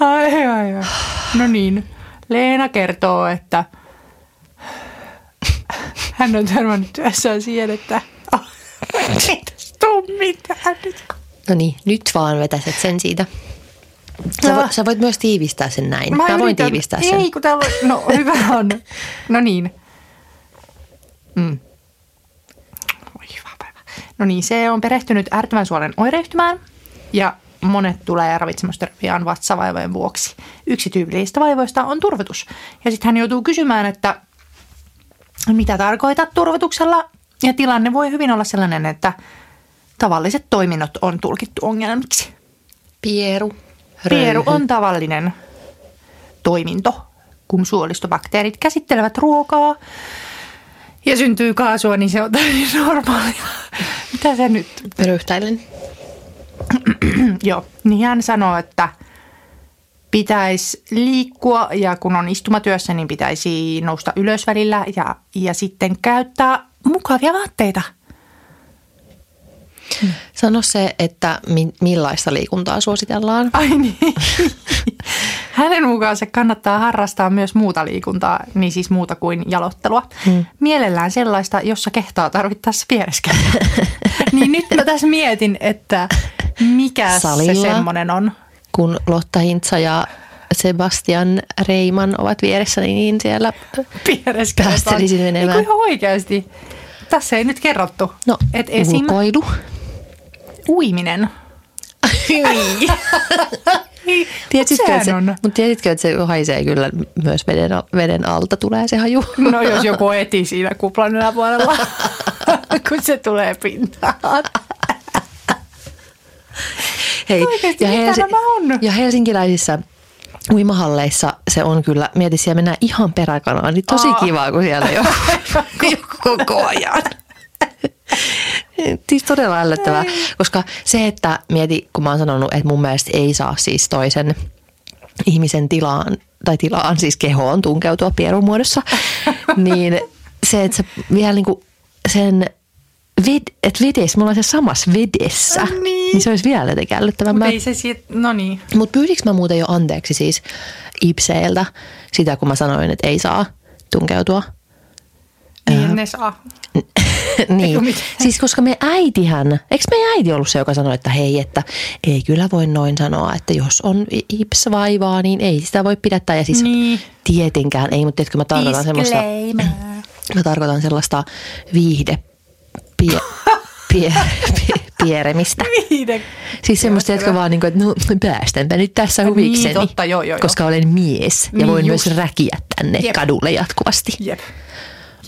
Ai, ai, ai. No niin, Leena kertoo, että hän on törmännyt työssään siihen, että ei tästä tuu mitään nyt. No niin, nyt vaan vetäset sen siitä. Sä, vo, sä voit myös tiivistää sen näin. Mä, Mä voin yritän- tiivistää sen. Ei, kun täällä on... No, hyvä on. No niin. Mm. Oi, hyvä päivä. No niin, se on perehtynyt ärtyvän suolen oireyhtymään ja monet tulee ravitsemusterapiaan vatsavaivojen vuoksi. Yksi tyypillisistä vaivoista on turvotus. Ja sitten hän joutuu kysymään, että mitä tarkoitat turvotuksella? Ja tilanne voi hyvin olla sellainen, että tavalliset toiminnot on tulkittu ongelmiksi. Pieru. Pieru röyhy. on tavallinen toiminto, kun suolistobakteerit käsittelevät ruokaa ja syntyy kaasua, niin se on täysin normaalia. Mitä se nyt? Röyhtäilen. Joo, niin hän sanoo, että pitäisi liikkua ja kun on istumatyössä, niin pitäisi nousta ylös välillä ja, ja sitten käyttää mukavia vaatteita. Sano se, että mi- millaista liikuntaa suositellaan. Ai niin. Hänen mukaansa kannattaa harrastaa myös muuta liikuntaa, niin siis muuta kuin jalottelua. Hmm. Mielellään sellaista, jossa kehtaa tarvittaessa piereskellä. niin nyt mä tässä mietin, että mikä Salilla. se semmoinen on. Kun Lotta Hintsa ja Sebastian Reiman ovat vieressä, niin siellä... Piereskellä. Päästelisin menemään. Niin ihan oikeasti. Tässä ei nyt kerrottu. No, Et esim. ulkoilu. Uiminen. Tiesitkö, sehän että se, on. mutta tiesitkö, että se haisee kyllä myös veden, veden alta tulee se haju? No jos joku eti siinä kuplan yläpuolella, kun se tulee pintaan. Hei, Oikeesti, mitä nämä on? ja helsinkiläisissä uimahalleissa se on kyllä, mieti siellä mennään ihan peräkanaan, niin tosi Aa. kivaa, kun siellä joku, joku koko ajan. Siis todella ällöttävää, koska se, että mieti, kun mä oon sanonut, että mun mielestä ei saa siis toisen ihmisen tilaan, tai tilaan, siis kehoon tunkeutua pierumuodossa, niin se, että sä vielä niinku sen, ved, että vedessä, me ollaan se samassa vedessä, Niin. niin se olisi vielä jotenkin ällöttävää. Mutta se siitä, no niin. mutta pyydinkö mä muuten jo anteeksi siis Ipseeltä sitä, kun mä sanoin, että ei saa tunkeutua? Niin ne saa. niin. Miten? Siis koska me äitihän, eikö meidän äiti ollut se, joka sanoi, että hei, että ei kyllä voi noin sanoa, että jos on IPS-vaivaa, niin ei sitä voi pidättää. Ja siis Niin. tietenkään ei, mutta tiedätkö, mä tarkoitan semmoista, mä tarkoitan sellaista viihde pie, pie, pie, pieremistä. Viiden. Siis semmoista, jotka vaan niin kuin, että no päästänpä nyt tässä Niin, huvikseni, totta, joo, joo, joo. koska olen mies ja Niin voin just. myös räkiä tänne Jep. kadulle jatkuvasti. Jep.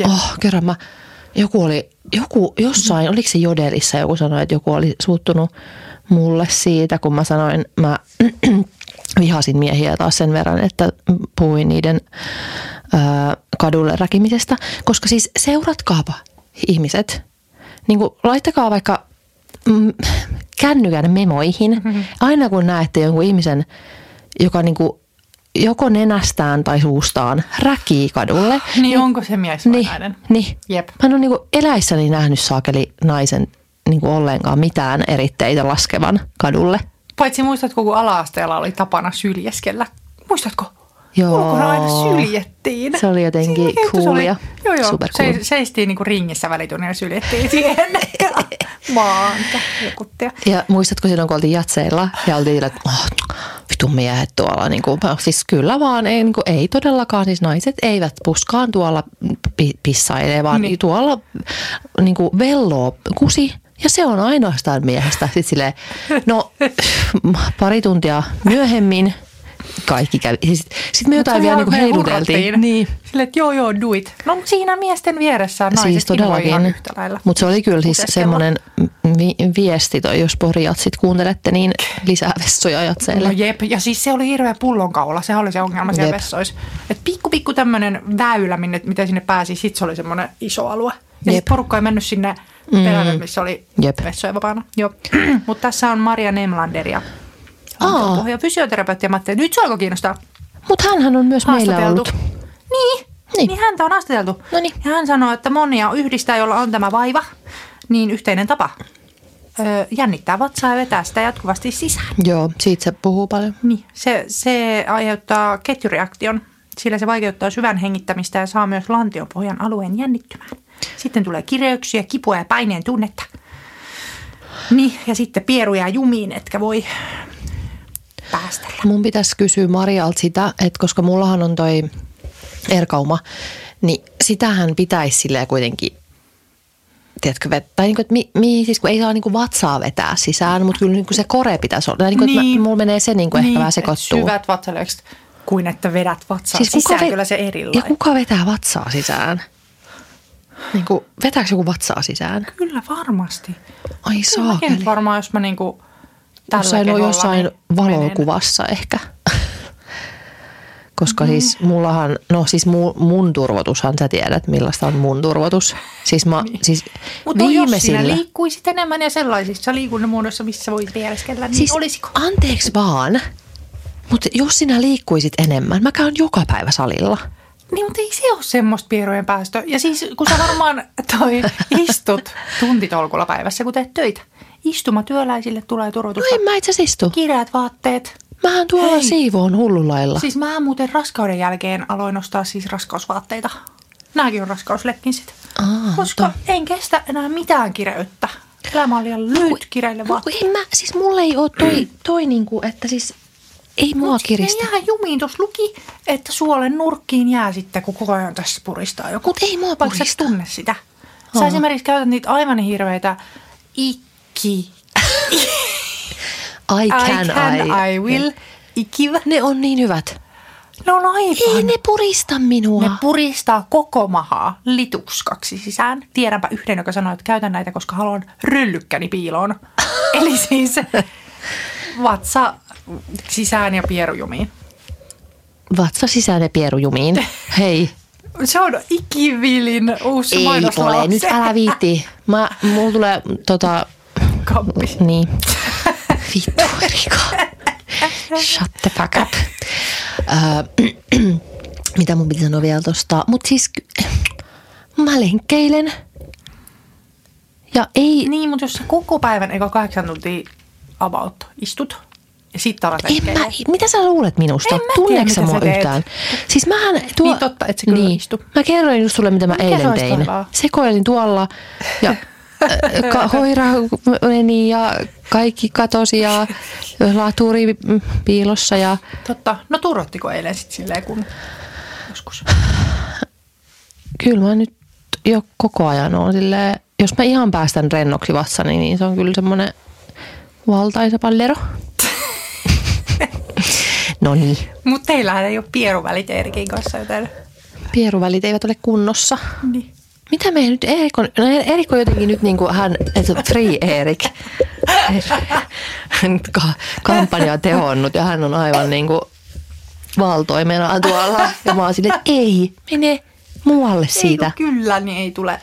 Jep. Oh, kerran mä, joku oli, joku jossain, oliko se Jodelissa joku sanoi, että joku oli suuttunut mulle siitä, kun mä sanoin, mä vihasin miehiä taas sen verran, että puhuin niiden ää, kadulle räkimisestä. Koska siis seuratkaapa ihmiset, niin kuin, laittakaa vaikka mm, kännykän memoihin, aina kun näette jonkun ihmisen, joka niin kuin, joko nenästään tai suustaan räkii kadulle, Niin onko se mies vai niin, nainen? niin. Jep. Mä en ole niinku eläissäni nähnyt saakeli naisen niinku ollenkaan mitään eritteitä laskevan kadulle. Paitsi muistatko, kun ala-asteella oli tapana syljeskellä? Muistatko? Joo. Ulkona aina syljettiin. Se oli jotenkin Siinä coolia. Joo, joo. Supercool. Se, seistiin niinku ringissä välitunnilla ja syljettiin siihen. ja maanta jokuttia. Ja muistatko silloin, kun oltiin jatseilla ja oltiin sillä, että oh, vitun miehet tuolla. Niin kuin, siis kyllä vaan, ei, niin kuin, ei todellakaan. Siis naiset eivät puskaan tuolla pi- pissaile, vaan niin. tuolla niin kuin velloo kusi. Ja se on ainoastaan miehestä. Sitten silleen, no pari tuntia myöhemmin kaikki kävi. Sitten sit me jotain vielä niin kuin heiluteltiin. Niin. Silleen, että joo, joo, do it. No siinä miesten vieressä naisetkin Siis todellakin. Mutta se oli kyllä siis semmoinen vi- viesti, toi, jos porijat sit kuuntelette, niin lisää vessoja jatseille. No jep, ja siis se oli hirveä pullonkaula, sehän oli se ongelma siellä Jep. vessoissa. Että pikku pikku tämmöinen väylä, minne, miten sinne pääsi, sit se oli semmoinen iso alue. Ja Jep. porukka ei mennyt sinne Mm. perälle, missä oli Jep. vessoja vapaana. Joo. Mutta tässä on Maria Nemlander ja Aa. Pohja fysioterapeutti ja Matti. Nyt se alkoi kiinnostaa. Mutta hänhän on myös meillä ollut. Niin, niin. Niin. niin häntä on haastateltu. Noniin. Ja hän sanoo, että monia yhdistää, jolla on tämä vaiva, niin yhteinen tapa. Öö, jännittää vatsaa ja vetää sitä jatkuvasti sisään. Joo, siitä se puhuu paljon. Niin, se, se aiheuttaa ketjureaktion, sillä se vaikeuttaa syvän hengittämistä ja saa myös lantionpohjan alueen jännittymään. Sitten tulee kireyksiä, kipua ja paineen tunnetta. Niin, ja sitten pieru jää jumiin, etkä voi päästellä. Mun pitäisi kysyä Marialta sitä, että koska mullahan on toi erkauma, niin sitähän pitäisi silleen kuitenkin tiedätkö, vet, tai niin kuin, että mi, mi, siis kun ei saa niin kuin vatsaa vetää sisään, mutta kyllä niin kuin se kore pitäisi olla. Tai niin kuin, niin. Niin. Että mä, mulla menee se niin kuin ehkä vähän sekoittuu. Syvät vatsalökset, kuin että vedät vatsaa siis kuka sisään, ve- kyllä se Ja erilainen. kuka vetää vatsaa sisään? Niin kuin, vetääkö joku vatsaa sisään? Kyllä varmasti. Ai saakeli. varmaan, jos mä niinku tällä Jossain, no, keholla, jossain niin valokuvassa ehkä. Koska Mm. siis mullahan, no siis mu, mun turvotushan, sä tiedät millaista on mun turvotus. Siis mä, siis Mutta jos sinä viimeisillä, liikkuisit enemmän ja sellaisissa liikunnan muodossa, missä voit viereskellä, niin siis olisiko? anteeksi vaan, mutta jos sinä liikkuisit enemmän, mä käyn joka päivä salilla. Niin, mutta ei se ole semmoista pierojen päästö. Ja siis kun sä varmaan toi istut tuntitolkulla päivässä, kun teet töitä. Istumatyöläisille tulee No turvotusta. en mä itse istu. Kireät vaatteet. Mähän tuolla Hei. siivoon hullulailla. Siis mä muuten raskauden jälkeen aloin ostaa siis raskausvaatteita. Nämäkin on raskauslekinsit. Aa, Koska totta. en kestä enää mitään kireyttä. Elämä on liian lyhyt kireille No, vaatteille. en mä, siis mulla ei ole toi, toi niinku, että siis ei mua Mut kiristä. Jää jumiin. Tuossa luki, että suolen nurkkiin jää sitten, kun koko ajan tässä puristaa joku. Mut ei mua Vaikka purista. tunne sitä. Sä Aa. esimerkiksi käytät niitä aivan hirveitä ikki. I I can, can, I. I will. Ikiva. Ne on niin hyvät. Ne on aivan. Ei ne purista minua. Ne puristaa koko mahaa lituskaksi sisään. Tiedänpä yhden, joka sanoi, että käytän näitä, koska haluan ryllykkäni piiloon. Eli siis vatsa sisään ja pierujumiin. Vatsa sisään ja pierujumiin. Hei. Se on ikivilin uusi Ei ole, nyt älä viitti. Mä, mulla tulee tota, Kappi. niin. Vittu Erika. Shut the fuck up. Öö, mitä mun piti sanoa vielä tosta? Mut siis mä lenkkeilen. Ja ei, Niin, mutta jos sä koko päivän, eikö kahdeksan tuntia about istut, Ja sit alat En mä, mitä sä luulet minusta? Tunneeko mua teet. yhtään? Siis mähän tuo... Niin totta, et sä kyllä istu. Mä kerroin just sulle, mitä mä Mikä eilen se tein. tuolla? Sekoilin tuolla ja ka- koira meni ja kaikki katosi ja laturi piilossa ja Totta. No turrottiko eilen sit silleen, kun joskus? kyllä mä nyt jo koko ajan on silleen, jos mä ihan päästän rennoksi vatsani, niin se on kyllä semmoinen valtaisa pallero. no niin, Mutta teillähän ei ole pieruvälit Eerikin kanssa, joten... pieruvälit eivät ole kunnossa. Niin. Mitä me nyt Erik on, no Erik on jotenkin nyt niin kuin hän, Free Erik, kampanja on tehonnut ja hän on aivan niin kuin valtoimena tuolla. Ja mä oon silleen, että ei, mene muualle siitä. Ei, kyllä, niin ei tule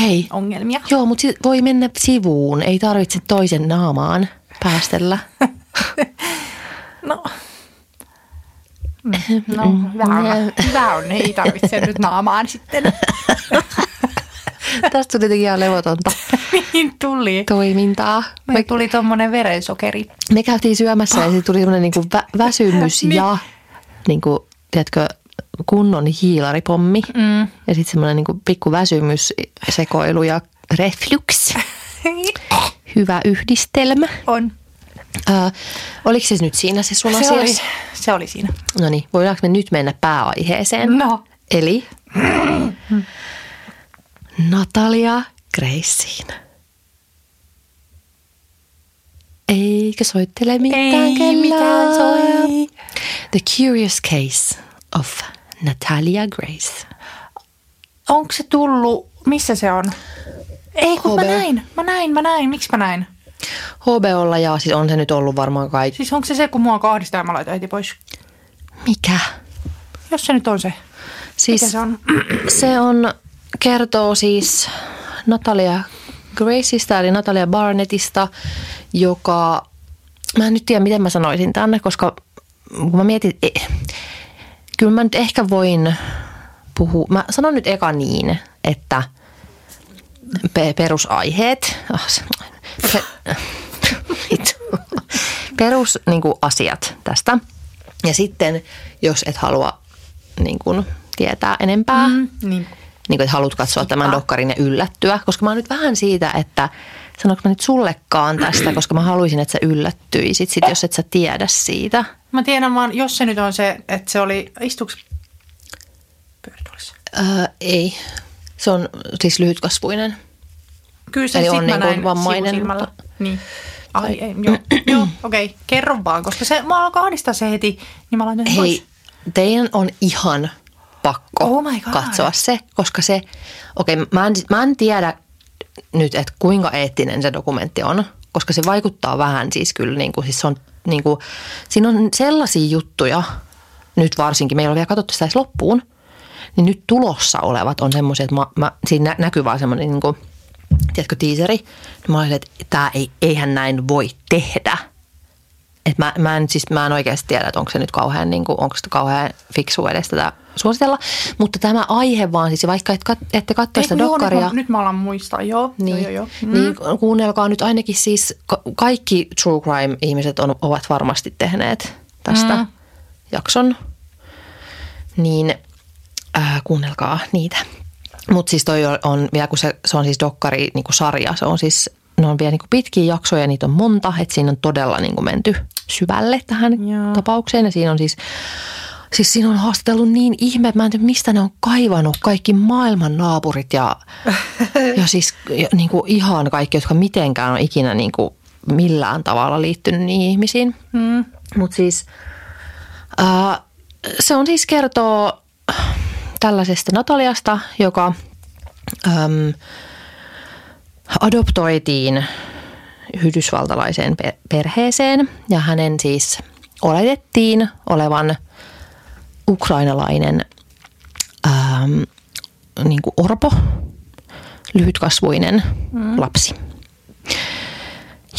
Hei, ongelmia. joo, mutta sit voi mennä sivuun, ei tarvitse toisen naamaan päästellä. No. No, hyvä on. Hyvä on. Ei tarvitse nyt naamaan sitten. Tästä tuli jotenkin ihan levotonta Mihin tuli? toimintaa. Me Me, tuli tommonen verensokeri. me käytiin syömässä ja sitten tuli semmoinen niinku vä- väsymys Niin. ja niinku, tiedätkö, kunnon hiilaripommi. Mm. Ja sitten semmoinen niinku pikku väsymys, sekoilu ja reflux. Hyvä yhdistelmä. On. Ää, oliko se nyt siinä se sun Se oli, se oli siinä. No niin, voidaanko me nyt mennä pääaiheeseen? No. Eli Natalia Graceen. Eikö soittele mitään Ei mitään soi. The Curious Case of Natalia Grace. Onko se tullut, missä se on? Ei, kun mä näin. Mä näin, mä näin. Miksi mä näin? HBOlla ja siis on se nyt ollut varmaan kai. Siis onko se se, kun mua kahdistaa ja mä laitan heti pois? Mikä? Jos se nyt on se. Siis Mikä se on? se on, kertoo siis Natalia Graceista, eli Natalia Barnettista, joka, mä en nyt tiedä miten mä sanoisin tänne, koska kun mä mietin, e, kyllä mä nyt ehkä voin puhua, mä sanon nyt eka niin, että pe- perusaiheet, ah, perus niin kuin, asiat tästä. Ja sitten, jos et halua niin kuin, tietää enempää. Mm, niin. Niin kuin, että haluat katsoa tämän dokkarin ja yllättyä. Koska mä oon nyt vähän siitä, että sanonko mä nyt sullekaan tästä, koska mä haluaisin, että sä yllättyisit, sit, jos et sä tiedä siitä. Mä tiedän vaan, jos se nyt on se, että se oli, istuuks pyörätuolissa? Öö, ei. Se on siis lyhytkasvuinen. Kyllä se Eli on mä niin kuin näin vammainen, mutta- Niin. Ai, ei, joo, joo okei, okay. kerro vaan, koska se, mä alkaa ahdistaa se heti, niin mä laitan sen Hei, pois. teidän on ihan pakko Oh my God. katsoa se, koska se, okei, okay, mä, en, mä en tiedä nyt, että kuinka eettinen se dokumentti on, koska se vaikuttaa vähän siis kyllä, niin kuin, siis on, niin kuin, siinä on sellaisia juttuja, nyt varsinkin, me ei ole vielä katsottu sitä edes loppuun, niin nyt tulossa olevat on semmoisia, että mä, mä, siinä nä- näkyy vaan semmoinen, niin kuin, tiedätkö, tiiseri. Niin mä olin, että tää ei, eihän näin voi tehdä. Et mä, mä, en, siis mä en oikeasti tiedä, että onko se nyt kauhean, niin kuin, onko se kauhean fiksu edes tätä suositella. Mutta tämä aihe vaan, siis vaikka et, kat, ette katso sitä joo, dokkaria, nyt, mä, nyt mä alan muistaa, joo. niin, joo, joo, joo. Mm. niin kuunnelkaa nyt ainakin siis, ka- kaikki true crime-ihmiset on, ovat varmasti tehneet tästä Mm. jakson. Niin äh, kuunnelkaa niitä. Mutta siis toi on- on vielä, kun se, se on siis dokkari niin kuin sarja, se on siis, ne on vielä niin kuin pitkiä jaksoja, niitä on monta, että siinä on todella niin kuin menty syvälle tähän Joo. tapaukseen. Ja siinä on siis, siis siinä on haastatellut niin ihme, että mä en tiedä, mistä ne on kaivannut kaikki maailman naapurit ja, ja siis ja, niin kuin ihan kaikki, jotka mitenkään on ikinä niin kuin millään tavalla liittynyt niihin ihmisiin. Mm. Mutta siis ää, se on siis kertoo tällaisesta Nataliasta, joka äm, adoptoitiin yhdysvaltalaiseen pe- perheeseen ja hänen siis oletettiin olevan ukrainalainen äm, niin kuin orpo, lyhytkasvuinen mm. lapsi.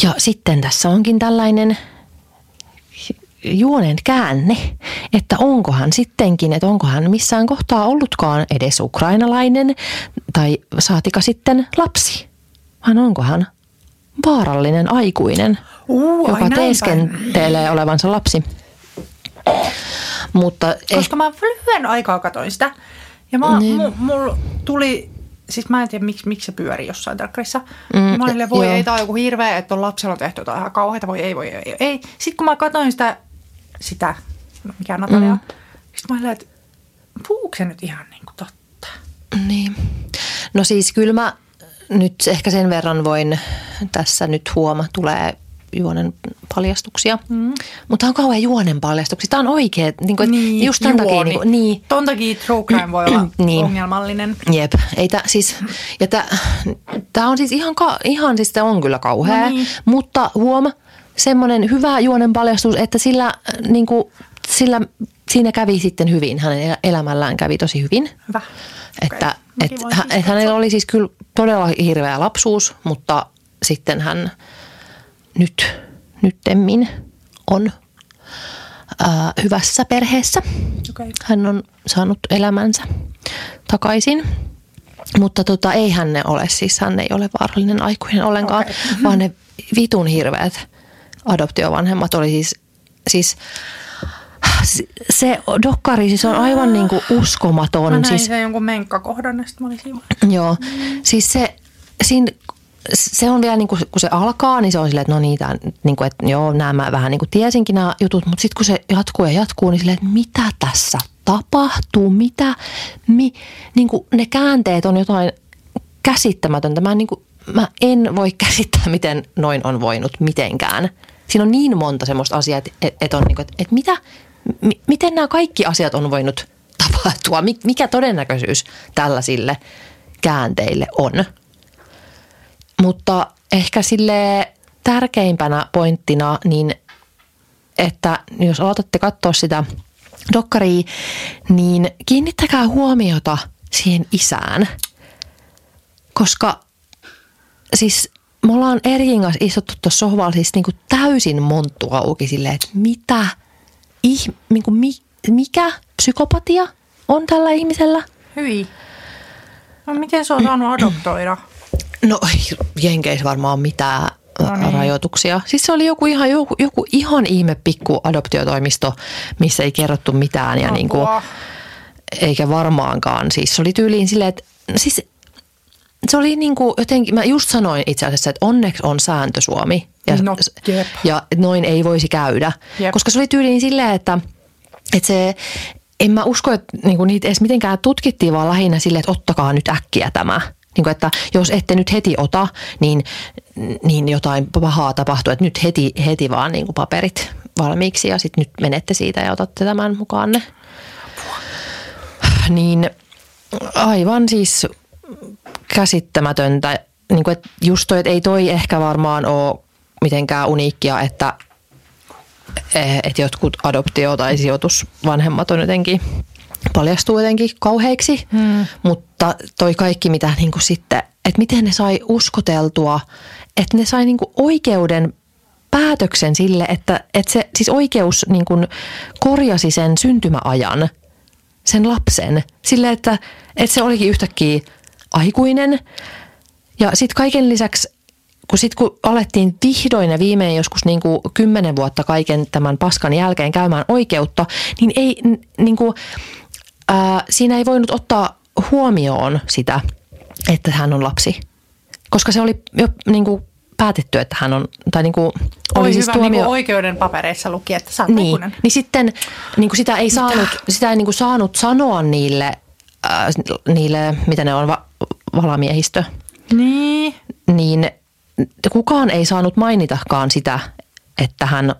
Ja sitten tässä onkin tällainen juonen käänne, että onkohan sittenkin, että onkohan missään kohtaa ollutkaan edes ukrainalainen tai saatika sitten lapsi, vaan onkohan vaarallinen aikuinen Uu, joka teeskentelee olevansa lapsi. Mutta eh, Koska mä lyhyen aikaa katoin sitä. Ja mä, Niin. mulla tuli, siis mä en tiedä miksi, miksi se pyöri jossain telkkarissa. Mm, mä olin voi joo. ei, tää on joku hirveä, että on lapsella on tehty jotain ihan kauheita, voi ei, voi ei, ei. Sitten kun mä katoin sitä, sitä no, mikä Natalia, mm. sitten mä olin, että puhuuko se nyt ihan niin kuin totta? Niin. No siis kyllä mä nyt ehkä sen verran voin tässä nyt huoma, tulee juonen paljastuksia. Mm. Mutta tämä on kauhean juonen paljastuksia. Tämä on oikea. Niin kuin, niin, just tämän takia. Niin, kuin, niin, Ton takia true crime voi olla Niin. ongelmallinen. Jep, ei tää, siis, ja tää, tää on siis ihan, ka, ihan siis tää on kyllä kauhea, No niin. mutta huom, semmoinen hyvä juonen paljastus, että sillä, niin kuin, sillä siinä kävi sitten hyvin, hänen el- elämällään kävi tosi hyvin. Hyvä. Että Mäkin et, voin hä, siis et hänellä oli siis kyllä todella hirveä lapsuus, mutta sitten hän nyt, nyttemmin on ää, hyvässä perheessä. Okay. Hän on saanut elämänsä takaisin. Mutta tota, ei hän ne ole, siis hän ei ole vaarallinen aikuinen ollenkaan, okay. vaan ne vitun hirveät adoptiovanhemmat oli siis, siis se dokkari siis on aivan niin kuin uskomaton. Mä näin siis, sen jonkun menkkakohdan, ja sitten mä olin siinä. Joo, siis se, siinä, se on vielä niin kuin, kun se alkaa, niin se on silleen, että no niin, niin kuin, että joo, nämä mä vähän niin kuin tiesinkin nämä jutut, mutta sitten kun se jatkuu ja jatkuu, niin silleen, että mitä tässä tapahtuu, mitä, mi, niin kuin ne käänteet on jotain käsittämätöntä. Mä en, niin kuin, mä en voi käsittää, miten noin on voinut mitenkään. Siinä on niin monta semmoista asiaa, että, että on niin kuin, että, että mitä, mi, miten nämä kaikki asiat on voinut tapahtua, Mi- mikä todennäköisyys tällaisille käänteille on. Mutta ehkä sille tärkeimpänä pointtina, niin että jos aloitatte katsoa sitä dokkaria, niin kiinnittäkää huomiota siihen isään. Koska siis me ollaan Erikin kanssa istuttu tuossa sohvalla siis niinku täysin monttu auki silleen, että mitä, ih, niinku mi, mikä psykopatia on tällä ihmisellä? Hyi. No miten se on saanut adoptoida? No Jenkeissä varmaan mitään No no niin. niin. rajoituksia. Siis se oli joku ihan, joku, joku ihan ihme pikku adoptiotoimisto, missä ei kerrottu mitään ja niin kuin, eikä varmaankaan. Siis se oli tyyliin silleen, että siis se oli niin kuin jotenkin, mä just sanoin itse asiassa, että onneksi on sääntö Suomi. Ja, No, jep. ja noin ei voisi käydä. Jep. Koska se oli tyyliin silleen, että, että se, en mä usko, että niinku niitä edes mitenkään tutkittiin, vaan lähinnä silleen, että ottakaa nyt äkkiä tämä. Niin kuin, että jos ette nyt heti ota, niin, niin jotain pahaa tapahtuu. Että nyt heti, heti vaan niin kuin paperit valmiiksi ja sitten nyt menette siitä ja otatte tämän mukaanne. Niin aivan siis käsittämätöntä. Niin kuin, että just toi, että ei toi ehkä varmaan ole mitenkään uniikkia, että, eh, että jotkut adoptio- tai sijoitusvanhemmat on jotenkin paljastuu jotenkin kauheiksi, hmm. mutta toi kaikki mitä niin kuin sitten, että miten ne sai uskoteltua, että ne sai niin kuin oikeuden päätöksen sille, että, että se siis oikeus niin kuin korjasi sen syntymäajan, sen lapsen, sille että, että se olikin yhtäkkiä aikuinen ja sitten kaiken lisäksi, kun, sit, kun alettiin vihdoin ja viimein joskus niin kuin kymmenen vuotta kaiken tämän paskan jälkeen käymään oikeutta, niin, ei, niin kuin, ää, siinä ei voinut ottaa huomioon sitä, että hän on lapsi. Koska se oli jo niin kuin päätetty, että hän on, tai niin kuin, Oli, oli siis hyvä, tuomio... niin kuin oikeuden papereissa luki, että sä oot Niin, aikuinen. niin sitten niin kuin sitä ei saanut, sitä ei niin kuin saanut sanoa niille, äh, niille, mitä ne on, va- valamiehistö, Niin. niin kukaan ei saanut mainitakaan sitä, että hän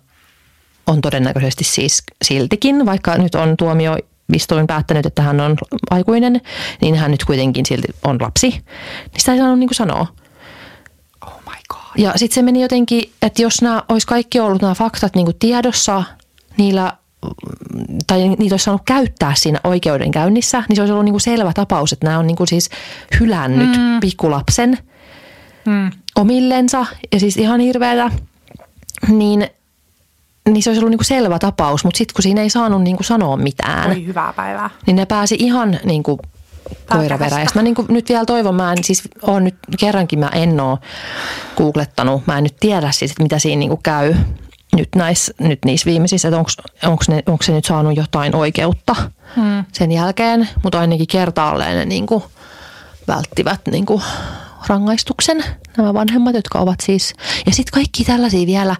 on todennäköisesti siis siltikin, vaikka nyt on tuomio istuin päättänyt, että hän on aikuinen, niin hän nyt kuitenkin silti on lapsi. Niin sitä ei saanut niin kuin sanoa. Oh my god. Ja sitten se meni jotenkin, että jos nämä olisi kaikki ollut nämä faktat niin kuin tiedossa, niillä, tai niitä olisi saanut käyttää siinä oikeudenkäynnissä, niin se olisi ollut niin kuin selvä tapaus, että nämä on niin kuin siis hylännyt mm. pikkulapsen Mm. Omillensa, ja siis ihan hirveätä, niin, niin se olisi ollut niin kuin selvä tapaus, mutta sitten kun siinä ei saanut niin kuin sanoa mitään, Oi hyvää päivää. niin ne pääsi ihan niin kuin koiraveräjästä. Mä niin kuin nyt vielä toivon, mä en siis on nyt kerrankin, mä en oo googlettanut. Mä en nyt tiedä siis, että mitä siinä niin kuin käy nyt, näissä, nyt niissä viimeisissä, että onko onko se nyt saanut jotain oikeutta hmm. sen jälkeen. Mutta ainakin kertaalleen ne niin kuin välttivät niin kuin rangaistuksen, nämä vanhemmat, jotka ovat siis... Ja sitten kaikki tällaisia vielä,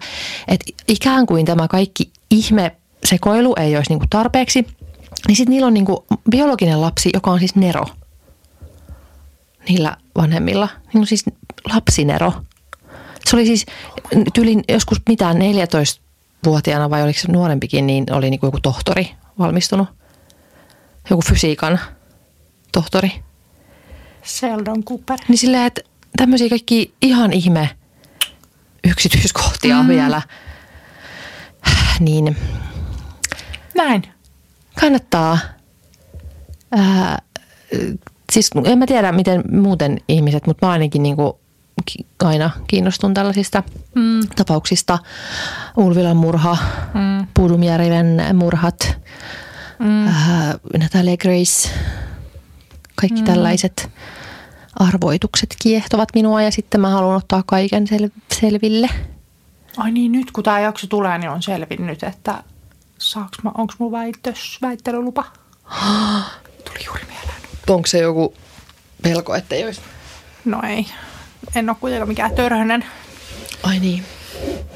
että ikään kuin tämä kaikki ihme sekoilu ei olisi niinku tarpeeksi, niin sitten niillä on niinku biologinen lapsi, joka on siis Nero. Niillä vanhemmilla. Niin on siis lapsinero. Se oli siis tyylin joskus mitään 14-vuotiaana vai oliko se nuorempikin, niin oli niinku joku tohtori valmistunut. Joku fysiikan tohtori. Sheldon Cooper. Niin silleen, että tämmöisiä kaikki ihan ihme yksityiskohtia mm. vielä. Niin näin. Kannattaa. Ää, siis en mä tiedä, miten muuten ihmiset, mutta mä ainakin niin kuin aina kiinnostun tällaisista mm. tapauksista. Ulvilan murha, mm. Puudumjärven murhat, mm. ää, Natalia Grace, kaikki mm. tällaiset arvoitukset kiehtovat minua ja sitten mä haluan ottaa kaiken sel- selville. Ai niin, nyt kun tämä jakso tulee, niin on selvinnyt, että saaks mä, onks mun väitös, väittelylupa? Tuli juuri mieleen. Onko se joku pelko, että ei olisi? No ei. En ole kuitenkaan mikään törhönen. Ai niin.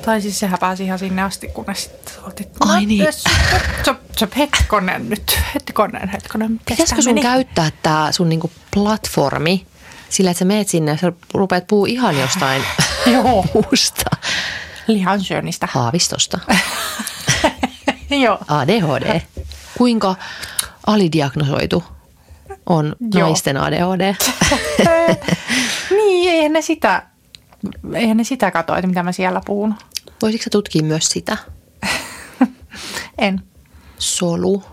Tai siis sehän pääsi ihan sinne asti, kunnes sitten oltiin, Ai niin. Se, se, hetkonen nyt, hetkonen, hetkonen. Pitäisikö sun meni? käyttää tämä sun niinku platformi sillä, että sä meet sinne sä rupeat puhua ihan jostain Joo. muusta. Lihansyönnistä. Haavistosta. Joo. ADHD. Kuinka alidiagnosoitu on Joo. naisten ADHD? niin, eihän ne sitä, eihän ne sitä katso, että mitä mä siellä puhun. Voisitko tutkia myös sitä? en. Solu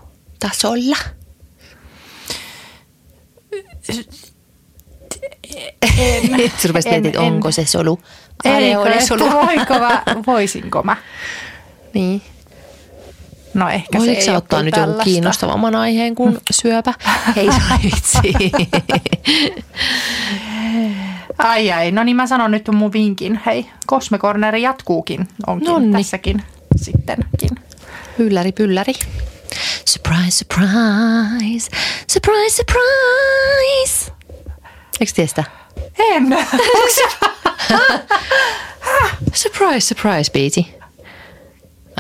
tasolla. Sitten rupesit mietit, onko se solu? ADHD-solu. Voinko mä, voisinko mä? Niin. No ehkä Voisitko se ei ottaa nyt jonkun kiinnostavamman aiheen kuin syöpä? Hei vitsi. ai ai, no niin mä sanon nyt mun vinkin. Hei, Cosme Corner jatkuukin, onkin Nonni. tässäkin sittenkin. Hylläri pylläri. Surprise, surprise, surprise, surprise. Eikö tiedä sitä? En. surprise, surprise, biisi.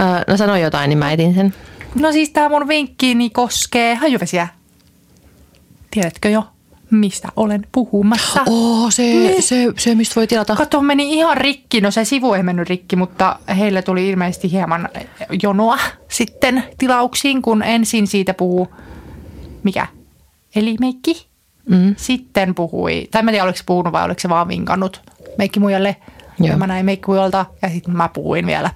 Uh, no sano jotain, niin mä etin sen. No siis tämä mun vinkkiini koskee hajuvesiä. Tiedätkö jo, mistä olen puhumassa? Oh, se, niin. se, se, mistä voi tilata. Kato, meni ihan rikki. No se sivu ei mennyt rikki, mutta heille tuli ilmeisesti hieman jonoa sitten tilauksiin, kun ensin siitä puhuu, mikä? Eli meikki. Mm. Sitten puhui, tai mä en tiedä oliko se puhunut vai oliko se vaan vinkannut meikki muijalle. Ja mä näin meikki ja sitten mä puhuin vielä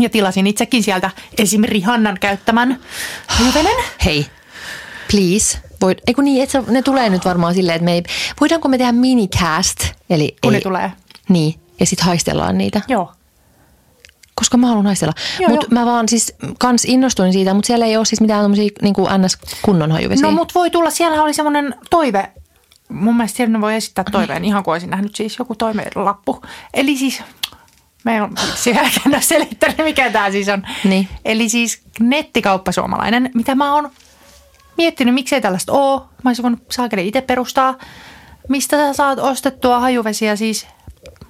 ja tilasin itsekin sieltä esim. Rihannan käyttämän hajuvenen. Hei, please. Voit, eiku niin, että ne tulee nyt varmaan silleen, että me ei, voidaanko me tehdä minicast? Eli, Kun eli, ne tulee. Niin, ja sitten haistellaan niitä. Joo. Koska mä haluan haistella. Mutta mä vaan siis kans innostuin siitä, mutta siellä ei ole siis mitään tämmöisiä niin NS-kunnon hajuvesiä. No mut voi tulla, siellä oli semmoinen toive, mun mielestä siellä voi esittää toiveen, ihan kuin olisin nähnyt siis joku toimelappu. Eli siis me on jälkeen selittänyt, mikä tämä siis on. Niin. Eli siis nettikauppa suomalainen, mitä mä oon miettinyt, miksei tällaista ole. Mä olisin voinut saakeli itse perustaa. Mistä sä saat ostettua hajuvesiä siis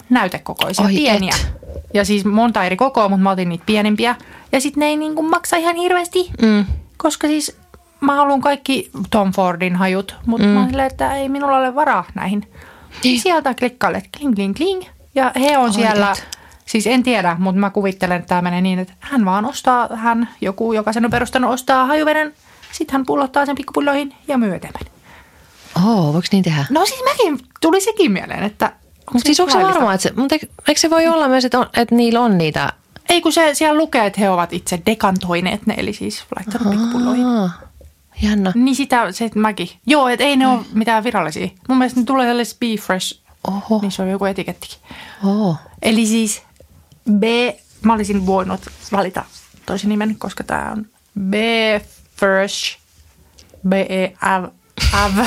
näytekokoisia, Oi pieniä. Et. Ja siis monta eri kokoa, mutta mä otin niitä pienimpiä. Ja sitten ne ei niinku maksa ihan hirveästi, mm. koska siis mä haluan kaikki Tom Fordin hajut, mutta mm. mä silleen, että ei minulla ole varaa näihin. Niin. Sieltä klikkaalle, kling, kling, kling. Ja he on Oi siellä et. Siis en tiedä, mutta mä kuvittelen, että tämä menee niin, että hän vaan ostaa, hän joku, joka sen on perustanut, ostaa hajuveden, sitten hän pullottaa sen pikkupulloihin ja myy eteenpäin. Oh, voiko niin tehdä? No siis mäkin, tuli sekin mieleen, että... Mutta siis onko se varmaa, että se, mutta eikö se voi olla myös, että, on, että niillä on niitä... Ei kun se siellä lukee, että he ovat itse dekantoineet ne, eli siis laittanut pikkupulloihin. Jännä. Niin sitä se että mäkin. Joo, että ei ne ole mitään virallisia. Mun mielestä ne tulee tällaisessa Be Fresh, Oho. niin se on joku etikettikin. Oho. Eli siis B, mä olisin voinut valita toisen nimen, koska tämä on B Fresh, B E L have.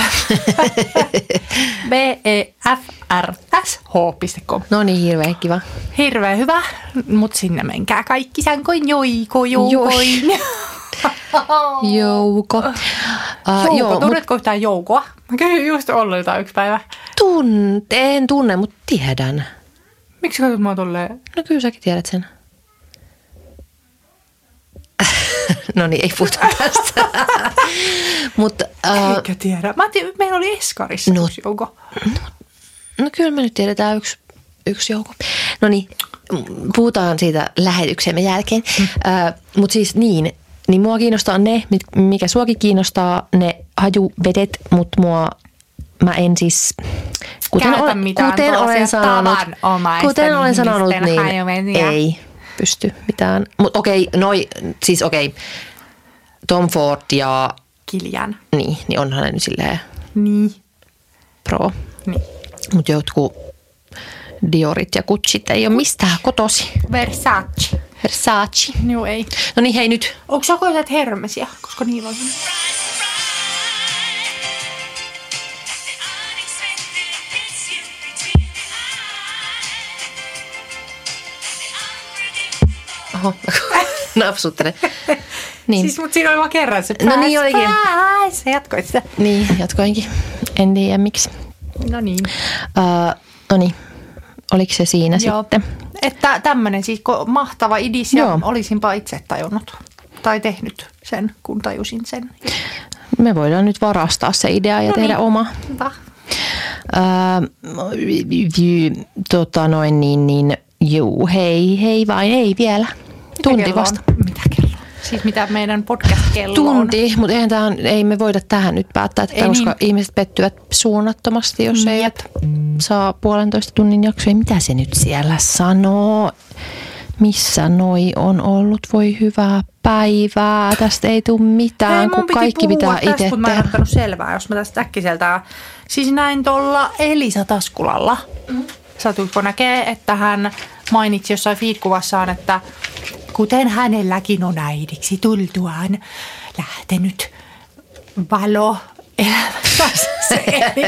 E B-E-F-R-S-H.com. No niin, hirveän kiva. Hirveän hyvä, mutta sinne menkää kaikki sankoin joiko joukoin. Jouko. Uh, Jouko, joo, mut tunnetko yhtään joukoa? Mä kävin just ollut jotain yksi päivä. tun, en tunne, mutta tiedän. Miksi katsot mua tolleen? No kyllä säkin tiedät sen. no niin, ei puhuta tästä. Mutta uh, Eikä tiedä. Mä tiedän, meillä oli Eskarissa No. yksi jouko. no kyllä me nyt tiedetään yksi, yksi joukko. No niin, puhutaan siitä lähetyksemme jälkeen. Mm. Uh, Mutta siis niin, niin mua kiinnostaa ne, mikä suakin kiinnostaa, ne hajuvedet, mutta mua mä en siis, kuten, Käytä olen, mitään kuten olen sanonut, kuten olen sanonut, niin hajuvesiä. ei pysty mitään. Mutta okei, noi, siis okei, Tom Ford ja Kiljan. niin, niin onhan ne nyt silleen Niin. pro. niin. Mutta jotkut Diorit ja Gucciit ei ole mistään kotosi. Versace. Versace. Joo, ei. No niin, hei nyt. Onko sä koetat hermesiä? Koska niillä on Oho, napsuttele. Niin, Siis, mutta siinä oli vaan kerran se No niin olikin. Sä jatkoit sitä. niin jatkoinkin. En tiedä miksi. No niin. Uh, no niin, oliko se siinä Joo. sitten? Että tämmöinen siis mahtava idis ja Joo. olisinpa itse tajunnut tai tehnyt sen, kun tajusin sen. Me voidaan nyt varastaa se idea ja No tehdä niin. oma. Hyvä. Uh, tota noin niin, niin juu, hei, hei vain, ei vielä. Mitä Tunti on? vasta. Mitä kello on? Siis mitä meidän podcast-kello on? Tunti, mutta eihän tähän, ei me voida tähän nyt päättää, että Ei koska niin. ihmiset pettyvät suunnattomasti, jos Mm, ei jep. saa puolentoista tunnin jaksoja. Mitä se nyt siellä sanoo? Missä noi on ollut? Voi hyvää päivää. Tästä ei tule mitään, Hei, kun kaikki pitää itse mutta mä en tehdä. ottanut selvää, jos mä tästä äkkiseltään. Siis näin tuolla Elisa Taskulalla. Mm. Satuitko näkee, että hän mainitsi jossain feed-kuvassaan, että kuten hänelläkin on äidiksi tultuaan lähtenyt valo elämässä. Se,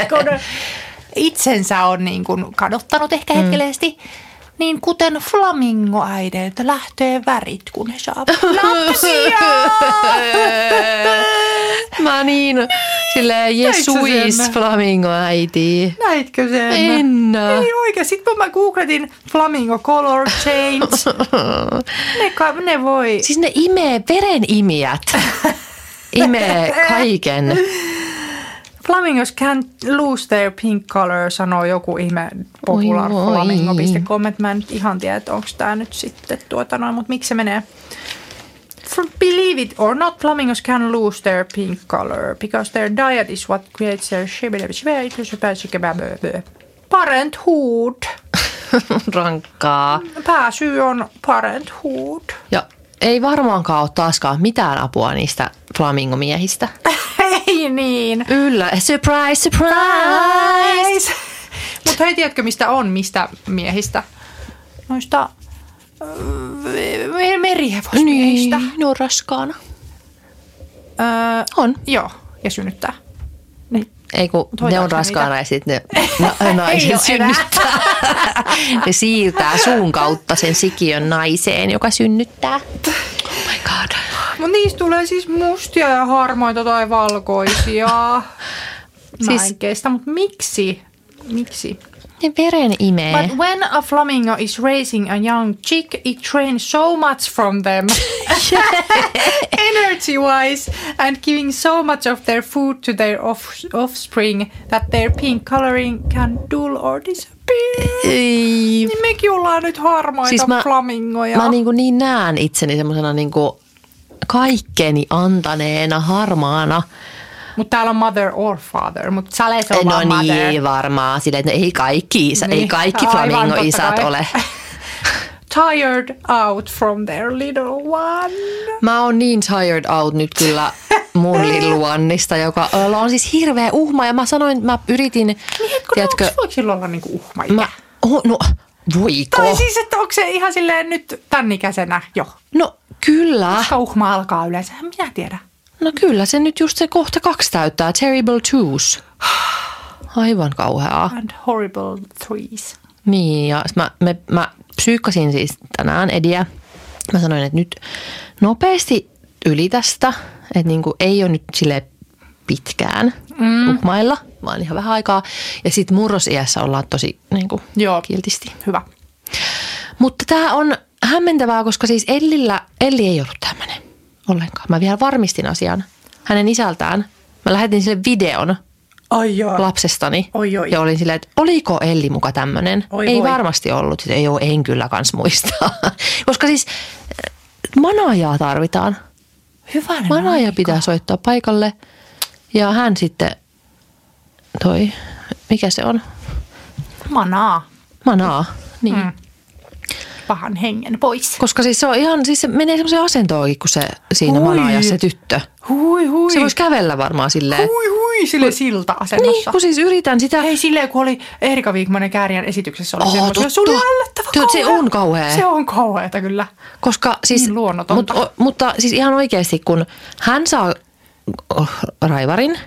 kun itsensä on niin kuin kadottanut ehkä hetkellisesti, niin kuten flamingoäideiltä lähtee värit, kun he saavat lapsia. Mä niin, silleen Jesuis sen? flamingo äiti. Näitkö sen? En näe. Ei oikein. Sitten kun mä googletin Flamingo Color Change, ne, ka- ne voi... Siis ne imee veren imijät. Imee kaiken. Flamingos can't lose their pink color, sanoo joku ihme popular Oi, oi. flamingo.com. Et Mä en nyt ihan tiedä, että onko tämä nyt sitten tuota noin, mutta miksi se menee? Believe it or not, flamingos can lose their pink color because their diet is what creates their parenthood. Rankkaa. Pääsyy on parenthood. Ja ei varmaankaan ole taaskaan mitään apua niistä flamingomiehistä. Ei niin. Yllä, surprise, surprise! Mutta hei, tiedätkö mistä on, mistä miehistä? Noista me- merihevosmiehistä. Niin, ne on raskaana. Öö, On. joo, ja synnyttää. Ei kun ne on raskaana ja sitten ne na- enää. synnyttää. ne siirtää suun kautta sen sikiön naiseen, joka synnyttää. Oh my god. Mutta niistä tulee siis mustia ja harmaita tai valkoisia. Mä Siis- en kestä, mutta miksi? Miksi? Ne veren imee. But when a flamingo is raising a young chick, it trains so much from them, energy wise, and giving so much of their food to their off- offspring that their pink coloring can dull or disappear. Ei. Niin mekin ollaan nyt harmaita Siis mä- flamingoja. Mä niin, niin näen itseni semmoisena niin kaikkeni antaneena, harmaana. Mutta täällä on mother or father, mutta Sales on No vaan mother. niin, varmaan. Silleen, että ei kaikki, isä, ei Niin, kaikki aivan, flamingo-isät ole. Tired out from their little one. Mä oon niin tired out nyt kyllä mun lilluannista, joka on siis hirveä uhma. Ja mä sanoin, mä yritin, Niin hetkinen, tiedätkö, onko voiko sillä olla niinku uhma mä, oh, no voiko? Tai siis, että onko se ihan silleen nyt tämän ikäisenä jo? No kyllä. Koska uhma alkaa yleensä? En Minä tiedä. No kyllä, se nyt just se kohta kaksi täyttää. Terrible twos. Aivan kauheaa. And horrible threes. Niin, ja mä, me, mä psyykkasin siis tänään Ediä. Mä sanoin, että nyt nopeasti yli tästä, että niinku ei ole nyt sille pitkään mm. uhmailla, vaan ihan vähän aikaa. Ja sitten murrosiässä ollaan tosi niinku, Joo. kiltisti. Hyvä. Mutta tämä on hämmentävää, koska siis Ellillä, Elli ei ollut tämmöinen ollenkaan. Mä vielä varmistin asian hänen isältään. Mä lähetin sille videon Ai joo. lapsestani. Oi, oi. Ja olin silleen, että oliko Elli muka tämmöinen? Oi, ei voi. varmasti ollut. Sitten, ei ole, en kyllä kans muista. Koska siis äh, manaajaa tarvitaan. Hyvänen Manaaja aika. pitää soittaa paikalle. Ja hän sitten toi, mikä se on? Manaa. Manaa. Niin. Mm. Pahan hengen pois. Koska siis se on ihan, siis se menee semmoiseen asentoonkin, kun se siinä Hui. manaaja se tyttö. Hui hui. Se voisi kävellä varmaan silleen. Hui hui sille silta Niin, asennossa. kun siis yritän sitä. Hei silleen, kun oli Erika Viikmanen Kääriän esityksessä oli Oh, semmoisia. oli ällöttävä Tuo- se on kauhea. Se on kauheata kyllä. Koska siis, Niin luonnotonta. Mut, o, mutta siis ihan oikeasti, kun hän saa oh, raivarin,